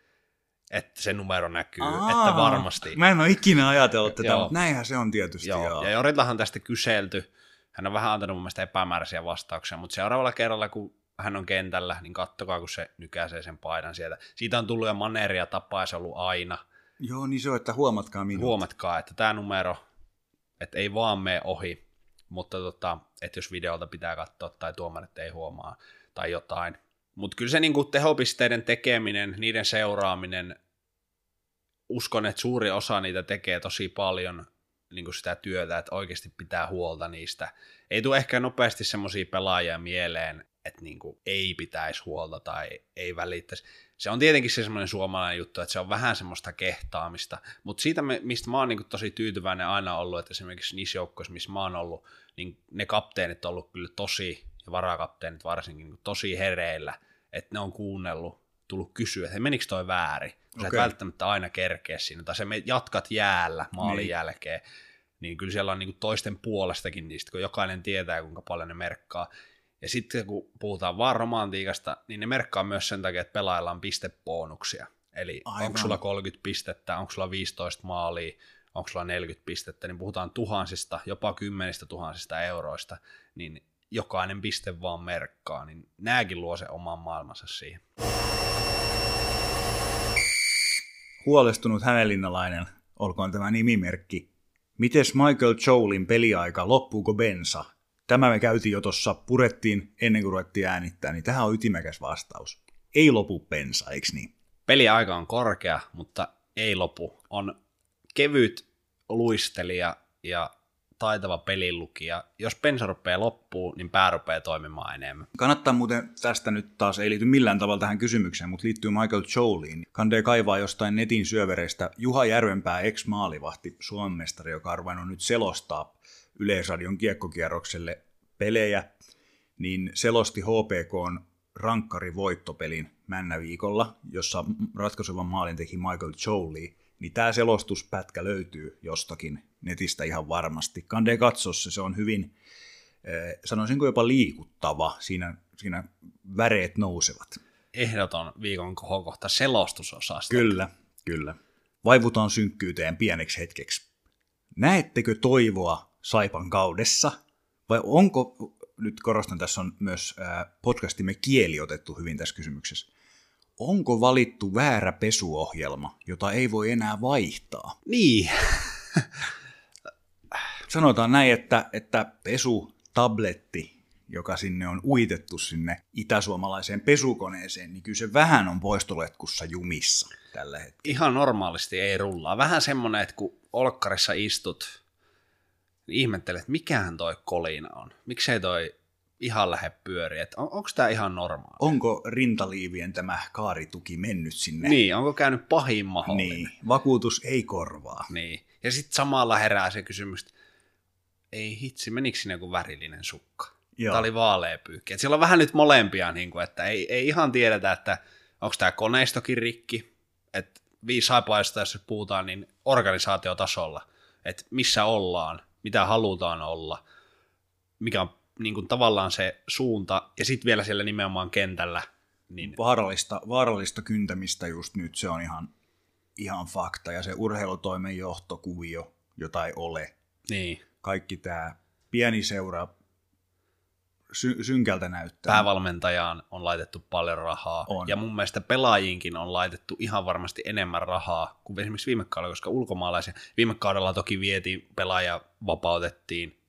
että se numero näkyy, Aa, että varmasti. Mä en ole ikinä ajatellut tätä, Joo. mutta näinhän se on tietysti. Joo. Joo. Ja Joriltahan tästä kyselty. Hän on vähän antanut mun mielestä epämääräisiä vastauksia, mutta seuraavalla kerralla, kun hän on kentällä, niin kattokaa, kun se nykäisee sen paidan sieltä. Siitä on tullut jo maneeria tapaa, se on ollut aina. Joo, niin se on, että huomatkaa minua. Huomatkaa, että tämä numero, että ei vaan mene ohi, mutta tota, että jos videolta pitää katsoa tai tuomarit ei huomaa tai jotain. Mutta kyllä se niinku tehopisteiden tekeminen, niiden seuraaminen, uskon, että suuri osa niitä tekee tosi paljon niin kuin sitä työtä, että oikeasti pitää huolta niistä. Ei tule ehkä nopeasti semmoisia pelaajia mieleen, että niin kuin ei pitäisi huolta tai ei välittäisi. Se on tietenkin se semmoinen suomalainen juttu, että se on vähän semmoista kehtaamista, mutta siitä, me, mistä mä oon niin kuin tosi tyytyväinen aina ollut, että esimerkiksi niissä joukkoissa, missä mä oon ollut, niin ne kapteenit on ollut kyllä tosi, ja varakapteenit varsinkin, niin tosi hereillä, että ne on kuunnellut, tullut kysyä, että menikö toi väärin, kun sä et välttämättä aina kerkeä siinä, tai sä me jatkat jäällä maalin Niin. jälkeen, niin kyllä siellä on niin toisten puolestakin niistä, kun jokainen tietää, kuinka paljon ne merkkaa. Ja sitten kun puhutaan vaan romantiikasta, niin ne merkkaa myös sen takia, että pelaajalla on pistebonuksia. Eli Aivan. onko sulla 30 pistettä, onko sulla 15 maalia, onko sulla 40 pistettä, niin puhutaan tuhansista, jopa kymmenistä tuhansista euroista, niin jokainen piste vaan merkkaa, niin nääkin luo se oman maailmansa siihen. Huolestunut hämeenlinnalainen, olkoon tämä nimimerkki. Mites Michael Jolin peliaika, loppuuko bensa? Tämä me käytiin jo tuossa, purettiin ennen kuin ruvettiin äänittää, niin tähän on ytimekäs vastaus. Ei lopu bensa, eiks niin? Peliaika on korkea, mutta ei lopu. On kevyt luistelija ja taitava pelilukija. Jos pensa rupeaa loppuu, niin pää rupeaa toimimaan enemmän. Kannattaa muuten tästä nyt taas, ei liity millään tavalla tähän kysymykseen, mutta liittyy Michael Joliin. Kandee kaivaa jostain netin syövereistä Juha Järvenpää ex-maalivahti Suomen mestari, joka on ruvennut nyt selostaa Yleisradion kiekkokierrokselle pelejä, niin selosti HPKn rankkarivoittopelin männäviikolla, jossa ratkaisevan maalin teki Michael Jolie, niin tämä selostuspätkä löytyy jostakin netistä ihan varmasti. Kandee katso se, se on hyvin, eh, sanoisinko jopa liikuttava, siinä, siinä väreet nousevat. Ehdoton viikon kohokohta selostusosasta. Kyllä, kyllä. Vaivutaan synkkyyteen pieneksi hetkeksi. Näettekö toivoa Saipan kaudessa? Vai onko, nyt korostan, tässä on myös podcastimme kieli otettu hyvin tässä kysymyksessä. Onko valittu väärä pesuohjelma, jota ei voi enää vaihtaa? Niin, Sanotaan näin, että, että pesutabletti, joka sinne on uitettu sinne itäsuomalaiseen pesukoneeseen, niin kyllä se vähän on poistoletkussa jumissa tällä hetkellä. ihan normaalisti ei rullaa. Vähän semmonen, että kun olkkarissa istut, niin ihmettelet, että mikähän toi kolina on. Miksei toi ihan lähde pyöriä. Että on, onko tämä ihan normaali? Onko rintaliivien tämä kaarituki mennyt sinne? Niin, onko käynyt pahin mahdollinen? niin. Vakuutus ei korvaa. Niin. Ja sitten samalla herää se kysymys, että ei hitsi, menikö sinne joku värillinen sukka? Joo. Tämä oli vaalea pyykki. Et siellä on vähän nyt molempia, niin kuin, että ei, ei ihan tiedetä, että onko tämä koneistokin rikki, että viisaipaista, jos puhutaan, niin organisaatiotasolla, että missä ollaan, mitä halutaan olla, mikä on niin kuin, tavallaan se suunta, ja sitten vielä siellä nimenomaan kentällä, niin Vaarallista, vaarallista kyntämistä just nyt, se on ihan, ihan fakta. Ja se urheilutoimen johtokuvio, jota ei ole. niin, Kaikki tämä pieni seura sy- synkältä näyttää. päävalmentajaan on laitettu paljon rahaa, On. ja mun mielestä pelaajiinkin on laitettu ihan varmasti enemmän rahaa kuin esimerkiksi viime kaudella, koska ulkomaalaisia, viime kaudella toki vietiin, pelaaja vapautettiin,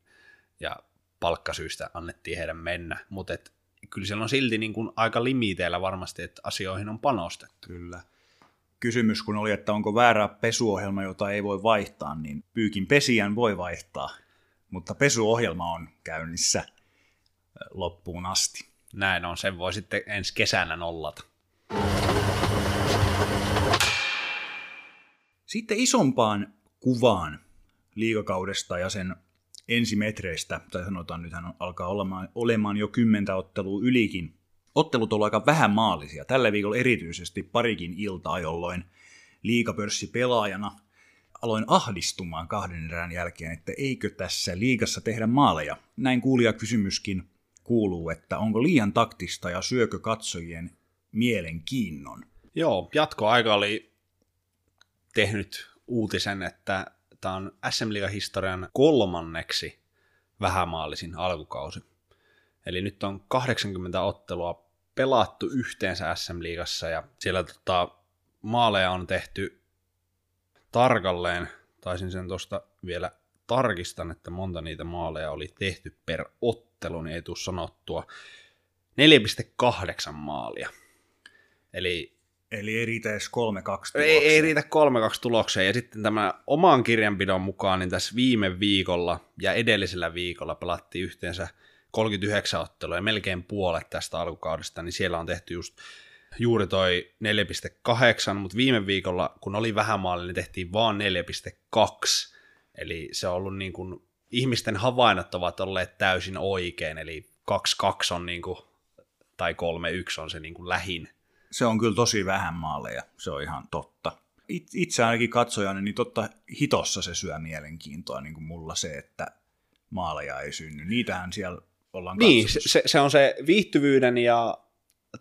ja palkkasyistä annettiin heidän mennä, mutta et, kyllä siellä on silti niin kuin aika limiteillä varmasti, että asioihin on panostettu. Kyllä. Kysymys kun oli, että onko väärä pesuohjelma, jota ei voi vaihtaa, niin pyykin pesijän voi vaihtaa, mutta pesuohjelma on käynnissä loppuun asti. Näin on, sen voi sitten ensi kesänä nollata. Sitten isompaan kuvaan liigakaudesta ja sen ensimetreistä, tai sanotaan nythän alkaa olemaan, olemaan jo kymmentä ottelua ylikin. Ottelut ovat aika vähän maalisia. Tällä viikolla erityisesti parikin iltaa, jolloin liigapörssi pelaajana aloin ahdistumaan kahden erän jälkeen, että eikö tässä liigassa tehdä maaleja. Näin kuulija kysymyskin kuuluu, että onko liian taktista ja syökö katsojien mielenkiinnon. Joo, jatkoaika oli tehnyt uutisen, että tämä on SM historian kolmanneksi vähämaalisin alkukausi. Eli nyt on 80 ottelua pelattu yhteensä SM Liigassa ja siellä tota, maaleja on tehty tarkalleen, taisin sen tuosta vielä tarkistan, että monta niitä maaleja oli tehty per ottelu, niin ei tule sanottua. 4,8 maalia. Eli Eli ei riitä edes 3-2 ei, ei riitä 3-2 tulokseen. Ja sitten tämä oman kirjanpidon mukaan, niin tässä viime viikolla ja edellisellä viikolla pelattiin yhteensä 39 ottelua ja melkein puolet tästä alkukaudesta, niin siellä on tehty just juuri toi 4,8, mutta viime viikolla, kun oli vähän maali, niin tehtiin vaan 4,2. Eli se on ollut niin kuin, ihmisten havainnot ovat olleet täysin oikein, eli 2-2 on niin kuin, tai 3-1 on se niin kuin lähin. Se on kyllä tosi vähän maaleja, se on ihan totta. It, itse ainakin katsojana, niin totta hitossa se syö mielenkiintoa, niin kuin mulla se, että maaleja ei synny. Niitähän siellä ollaan Niin, se, se, se on se viihtyvyyden ja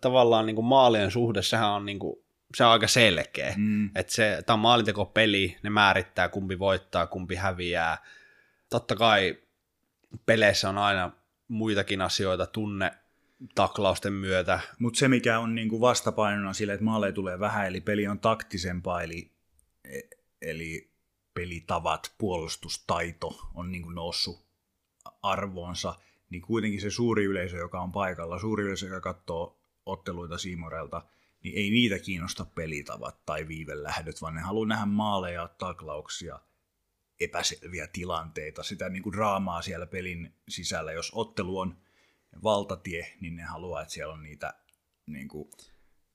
tavallaan niin kuin maalien suhde, sehän on, niin kuin, se on aika selkeä. Mm. Että se, tämä on maalintekopeli, ne määrittää kumpi voittaa, kumpi häviää. Totta kai peleissä on aina muitakin asioita, tunne taklausten myötä. Mutta se, mikä on niinku vastapainona sille, että maaleja tulee vähän, eli peli on taktisempaa, eli, eli pelitavat, puolustustaito on niinku noussut arvoonsa, niin kuitenkin se suuri yleisö, joka on paikalla, suuri yleisö, joka katsoo otteluita Siimorelta, niin ei niitä kiinnosta pelitavat tai viivelähdöt, vaan ne haluaa nähdä maaleja, taklauksia, epäselviä tilanteita, sitä niin kuin draamaa siellä pelin sisällä. Jos ottelu on valtatie, niin ne haluaa, että siellä on niitä niin kuin,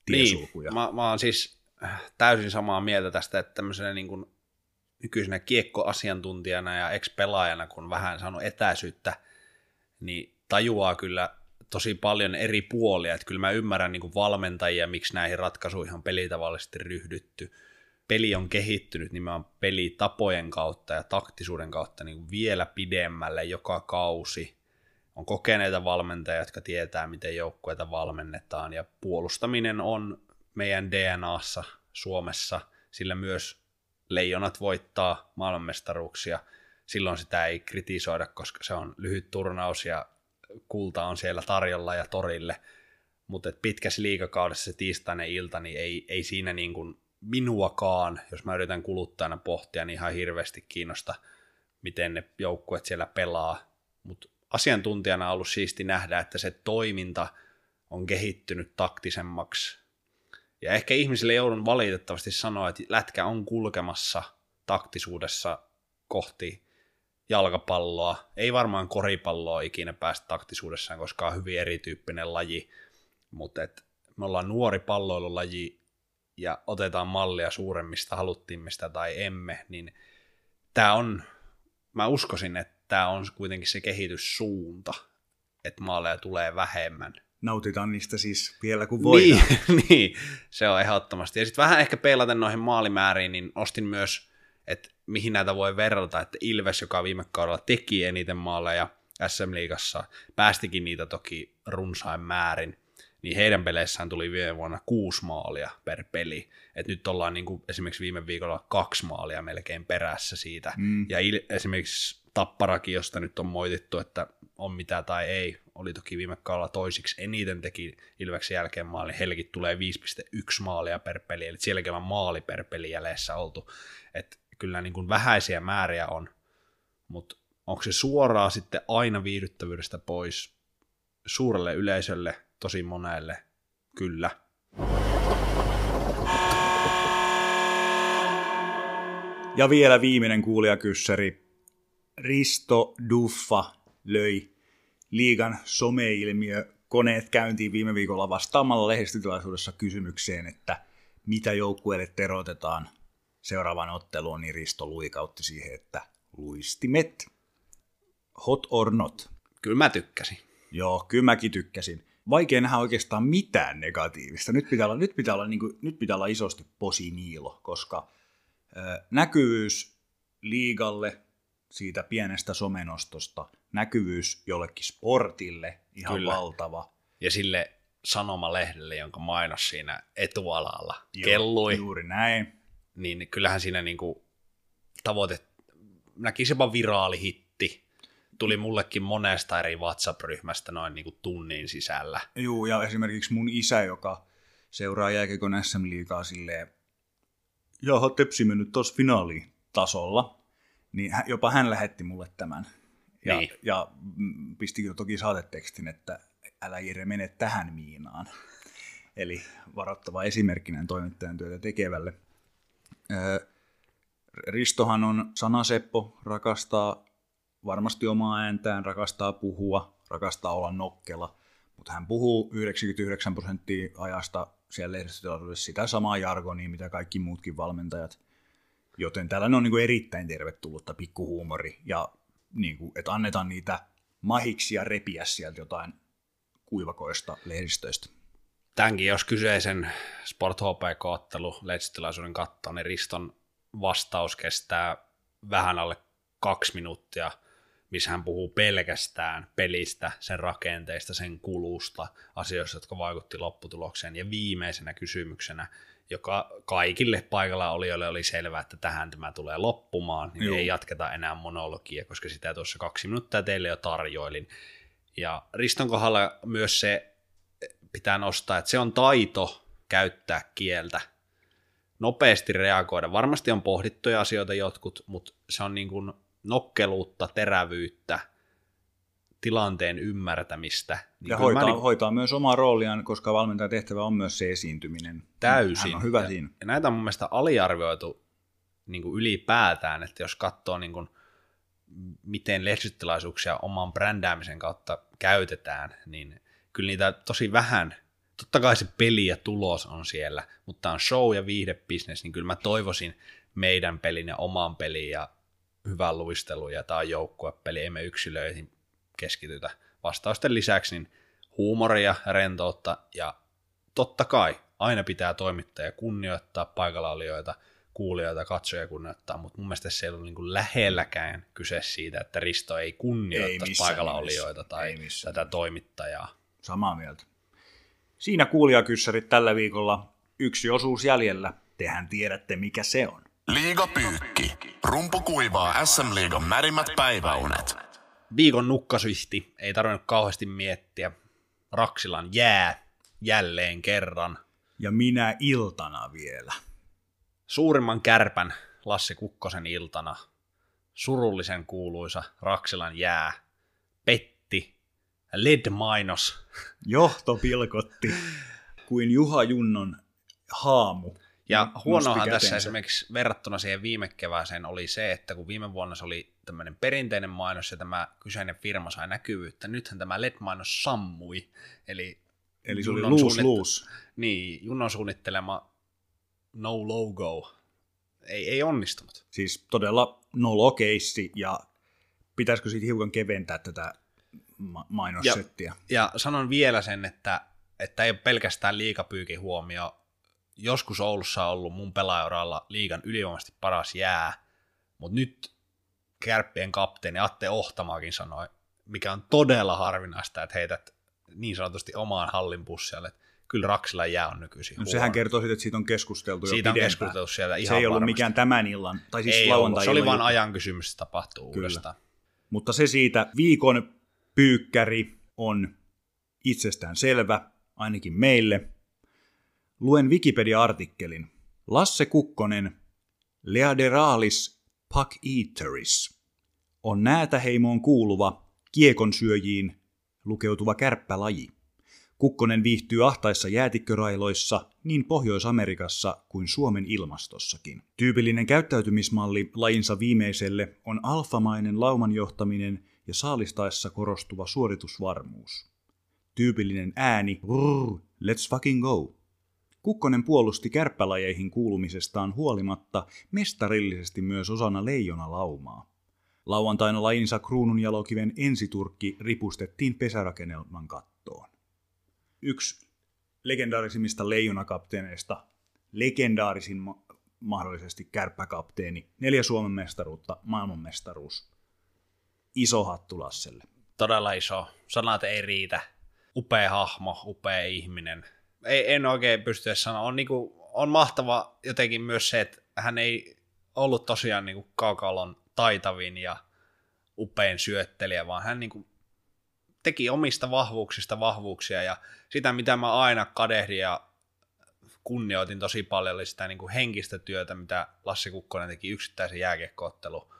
tiesulkuja. Niin, mä, mä oon siis täysin samaa mieltä tästä, että tämmöisenä niin kuin nykyisenä kiekkoasiantuntijana ja ex-pelaajana, kun vähän saanut etäisyyttä, niin tajuaa kyllä tosi paljon eri puolia, että kyllä mä ymmärrän niin kuin valmentajia, miksi näihin ratkaisuihin on pelitavallisesti ryhdytty. Peli on kehittynyt nimenomaan pelitapojen kautta ja taktisuuden kautta niin vielä pidemmälle joka kausi. On kokeneita valmentajia, jotka tietää, miten joukkueita valmennetaan, ja puolustaminen on meidän DNAssa Suomessa, sillä myös leijonat voittaa maailmanmestaruuksia. Silloin sitä ei kritisoida, koska se on lyhyt turnaus ja kulta on siellä tarjolla ja torille, mutta pitkässä liikakaudessa se tiistainen ilta, niin ei, ei siinä niin kuin minuakaan, jos mä yritän kuluttajana pohtia, niin ihan hirveästi kiinnosta, miten ne joukkueet siellä pelaa, mutta asiantuntijana on ollut siisti nähdä, että se toiminta on kehittynyt taktisemmaksi. Ja ehkä ihmisille joudun valitettavasti sanoa, että lätkä on kulkemassa taktisuudessa kohti jalkapalloa. Ei varmaan koripalloa ikinä päästä taktisuudessaan, koska on hyvin erityyppinen laji, mutta me ollaan nuori palloilulaji ja otetaan mallia suuremmista haluttimmista tai emme, niin tämä on, mä uskoisin, että tämä on kuitenkin se kehityssuunta, että maaleja tulee vähemmän. Nautitaan niistä siis vielä kun voidaan. Niin, niin se on ehdottomasti. Ja sitten vähän ehkä peilaten noihin maalimääriin, niin ostin myös että mihin näitä voi verrata, että Ilves, joka viime kaudella teki eniten maaleja SM-liigassa, päästikin niitä toki runsain määrin, niin heidän peleissään tuli viime vuonna kuusi maalia per peli. Et nyt ollaan niin kuin esimerkiksi viime viikolla kaksi maalia melkein perässä siitä. Mm. Ja il- esimerkiksi Tapparakin, josta nyt on moitittu, että on mitä tai ei, oli toki viime kaudella toisiksi eniten teki Ilveksen jälkeen maali. Helkit tulee 5,1 maalia per peli, eli sielläkin on maali per peli jäljessä oltu. Et kyllä niin kuin vähäisiä määriä on, mutta onko se suoraan sitten aina viihdyttävyydestä pois suurelle yleisölle, tosi monelle? Kyllä. Ja vielä viimeinen kuulijakyssäri. Risto Duffa löi liigan someilmiö koneet käyntiin viime viikolla vastaamalla lehdistötilaisuudessa kysymykseen, että mitä joukkueelle terotetaan seuraavan otteluun, niin Risto luikautti siihen, että luistimet. Hot or not? Kyllä mä tykkäsin. Joo, kyllä mäkin tykkäsin. Vaikea nähdä oikeastaan mitään negatiivista. Nyt pitää olla, nyt pitää olla, niin kuin, nyt pitää olla isosti posiniilo, koska ö, näkyvyys liigalle siitä pienestä somenostosta, näkyvyys jollekin sportille ihan Kyllä. valtava. Ja sille sanomalehdelle, jonka mainos siinä etualalla Joo, kellui. Juuri näin niin kyllähän siinä niinku tavoite, näkisi jopa viraali hitti, tuli mullekin monesta eri WhatsApp-ryhmästä noin niinku tunnin sisällä. Juu, ja esimerkiksi mun isä, joka seuraa jääkiekon SM-liigaa silleen, jaha, Tepsi mennyt tuossa finaalitasolla, niin jopa hän lähetti mulle tämän. Ja, Niin. ja mm, pisti toki saatetekstin, että älä Jere mene tähän miinaan. Eli varoittava esimerkkinen toimittajan työtä tekevälle. Öö, Ristohan on sanaseppo, rakastaa varmasti omaa ääntään, rakastaa puhua, rakastaa olla nokkela, mutta hän puhuu 99 prosenttia ajasta siellä lehdistötilaisuudessa sitä samaa jargonia, mitä kaikki muutkin valmentajat. Joten tällainen on niin kuin erittäin tervetullutta pikkuhuumori ja niin kuin, että annetaan niitä mahiksia repiä sieltä jotain kuivakoista lehdistöistä. Tämänkin, jos kyseisen Sport HPK-ottelu lehdistötilaisuuden katsoo, niin Riston vastaus kestää vähän alle kaksi minuuttia, missä hän puhuu pelkästään pelistä, sen rakenteista, sen kulusta, asioista, jotka vaikutti lopputulokseen. Ja viimeisenä kysymyksenä, joka kaikille paikalla olijoille oli selvää, että tähän tämä tulee loppumaan, niin Juu. ei jatketa enää monologia, koska sitä tuossa kaksi minuuttia teille jo tarjoilin. Ja Riston kohdalla myös se pitää nostaa, että se on taito käyttää kieltä, nopeasti reagoida. Varmasti on pohdittuja asioita jotkut, mutta se on niin kuin nokkeluutta, terävyyttä, tilanteen ymmärtämistä. Niin Ja hoitaa, niin- hoitaa myös omaa rooliaan, koska valmentajan tehtävä on myös se esiintyminen. Täysin. Hän on hyvä ja, siinä. Ja näitä on mun mielestä aliarvioitu niin kuin ylipäätään, että jos katsoo niin kuin, miten lehdistötilaisuuksia oman brändäämisen kautta käytetään, niin kyllä niitä tosi vähän, totta kai se peli ja tulos on siellä, mutta on show ja viihdebisnes, niin kyllä mä toivoisin meidän pelin ja oman pelin ja hyvän luistelun ja tämä joukkuepeli, emme yksilöihin keskitytä. Vastausten lisäksi niin huumoria, rentoutta ja totta kai aina pitää toimittajia kunnioittaa, paikalla olijoita, kuulijoita, katsoja kunnioittaa, mutta mun mielestä se ei ollut niin lähelläkään kyse siitä, että Risto ei kunnioittaisi missään paikalla nimessä. olijoita tai Ei tätä toimittajaa. Samaa mieltä. Siinä kuulijakyssärit tällä viikolla yksi osuus jäljellä. Tehän tiedätte, mikä se on. Liiga Pyykki. Rumpu kuivaa SM-liigan märimmät päiväunet. Viikon nukkasyisti, ei tarvinnut kauheasti miettiä. Raksilan jää jälleen kerran. Ja minä iltana vielä. Suurimman kärpän Lassi Kukkosen iltana. Surullisen kuuluisa Raksilan jää. Petti. LED-mainos. Johto pilkotti kuin Juha Junnon haamu. Ja huonohan tässä esimerkiksi verrattuna siihen viime kevääseen oli se, että kun viime vuonna se oli tämmöinen perinteinen mainos ja tämä kyseinen firma sai näkyvyyttä, nythän tämä LED-mainos sammui. Eli, Eli se oli luus suunnitt- luus. Niin, Junnon suunnittelema no logo ei, ei onnistunut. Siis todella nolo keissi ja pitäisikö siitä hiukan keventää tätä ma- mainossettiä. Ja sanon vielä sen, että, että ei ole pelkästään liikapyykin huomio. Joskus Oulussa on ollut mun pelaajauralla liigan ylivoimaisesti paras jää, mutta nyt kärppien kapteeni Atte Ohtamaakin sanoi, mikä on todella harvinaista, että heität niin sanotusti omaan hallin pussialle, että kyllä Raksila jää on nykyisin No, sehän kertoo siitä, että siitä on keskusteltu jo Siitä on pidempään. keskusteltu siellä ihan Se ei ollut varmasti. mikään tämän illan, tai siis ei ollut, se oli vain ajan kysymys, että tapahtuu Kyllä. uudestaan. Mutta se siitä viikon pyykkäri on itsestään selvä, ainakin meille. Luen Wikipedia-artikkelin. Lasse Kukkonen, Leaderalis puck eateris, on näätäheimoon kuuluva kiekonsyöjiin lukeutuva kärppälaji. Kukkonen viihtyy ahtaissa jäätikkörailoissa niin Pohjois-Amerikassa kuin Suomen ilmastossakin. Tyypillinen käyttäytymismalli lajinsa viimeiselle on alfamainen lauman johtaminen ja saalistaessa korostuva suoritusvarmuus. Tyypillinen ääni let's fucking go. Kukkonen puolusti kärppälajeihin kuulumisestaan huolimatta mestarillisesti myös osana leijonalaumaa. Lauantaina lajinsa kruununjalokiven ensiturkki ripustettiin pesärakennelman kattoon. Yksi legendaarisimmista leijonakapteeneista, legendaarisin ma- mahdollisesti kärppäkapteeni, neljä Suomen mestaruutta, maailmanmestaruus. Iso hattu Lasselle. todella iso. Sanat ei riitä. Upea hahmo, upea ihminen. Ei, en oikein pysty sanoa. On, niinku, on mahtava jotenkin myös se, että hän ei ollut tosiaan niin kuin kaukalon taitavin ja upein syöttelijä, vaan hän niin kuin teki omista vahvuuksista vahvuuksia ja sitä, mitä mä aina kadehdin ja kunnioitin tosi paljon, oli sitä niin kuin henkistä työtä, mitä Lassi Kukkonen teki yksittäisen jääkiekkoottelun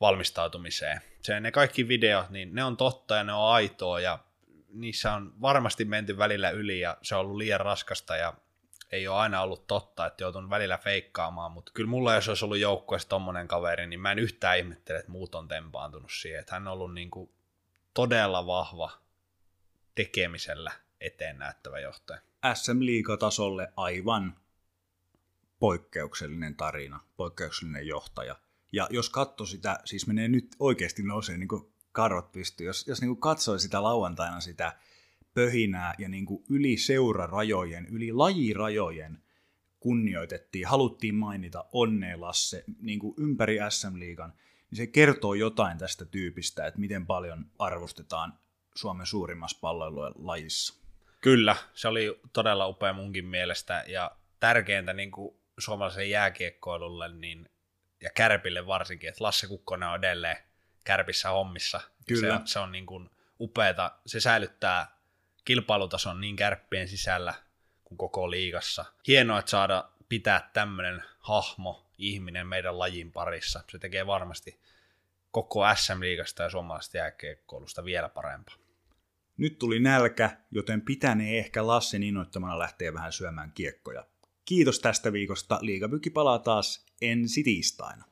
valmistautumiseen. Se, ne kaikki videot, niin ne on totta ja ne on aitoa ja niissä on varmasti menty välillä yli ja se on ollut liian raskasta ja ei ole aina ollut totta, että joutun välillä feikkaamaan, mutta kyllä mulla jos olisi ollut joukkueessa tommonen kaveri, niin mä en yhtään ihmettele, että muut on tempaantunut siihen, että hän on ollut niin kuin todella vahva tekemisellä eteen näyttävä johtaja. SM-liigatasolle aivan poikkeuksellinen tarina, poikkeuksellinen johtaja. Ja jos katsoo sitä, siis menee nyt oikeasti nousee niin karvat pystyy, jos, jos niin katsoo sitä lauantaina sitä pöhinää ja niin kuin yli seurarajojen, yli lajirajojen kunnioitettiin, haluttiin mainita Onne Lasse niin kuin ympäri SM-liigan, niin se kertoo jotain tästä tyypistä, että miten paljon arvostetaan Suomen suurimmassa palloilulajissa. Kyllä, se oli todella upea munkin mielestä ja tärkeintä niin kuin suomalaisen jääkiekkoilulle niin, ja Kärpille varsinkin, että Lasse Kukkonen on edelleen Kärpissä hommissa. Kyllä. Se, se on niin kuin upeata. Se säilyttää kilpailutason niin Kärppien sisällä kuin koko liigassa. Hienoa, että saada pitää tämmöinen hahmo, ihminen meidän lajin parissa. Se tekee varmasti koko SM-liigasta ja suomalaisesta jääkiekkoilusta vielä parempaa. Nyt tuli nälkä, joten pitänee ehkä Lassin innoittamana lähteä vähän syömään kiekkoja. Kiitos tästä viikosta. Liigapykki palaa taas ensi tiistaina.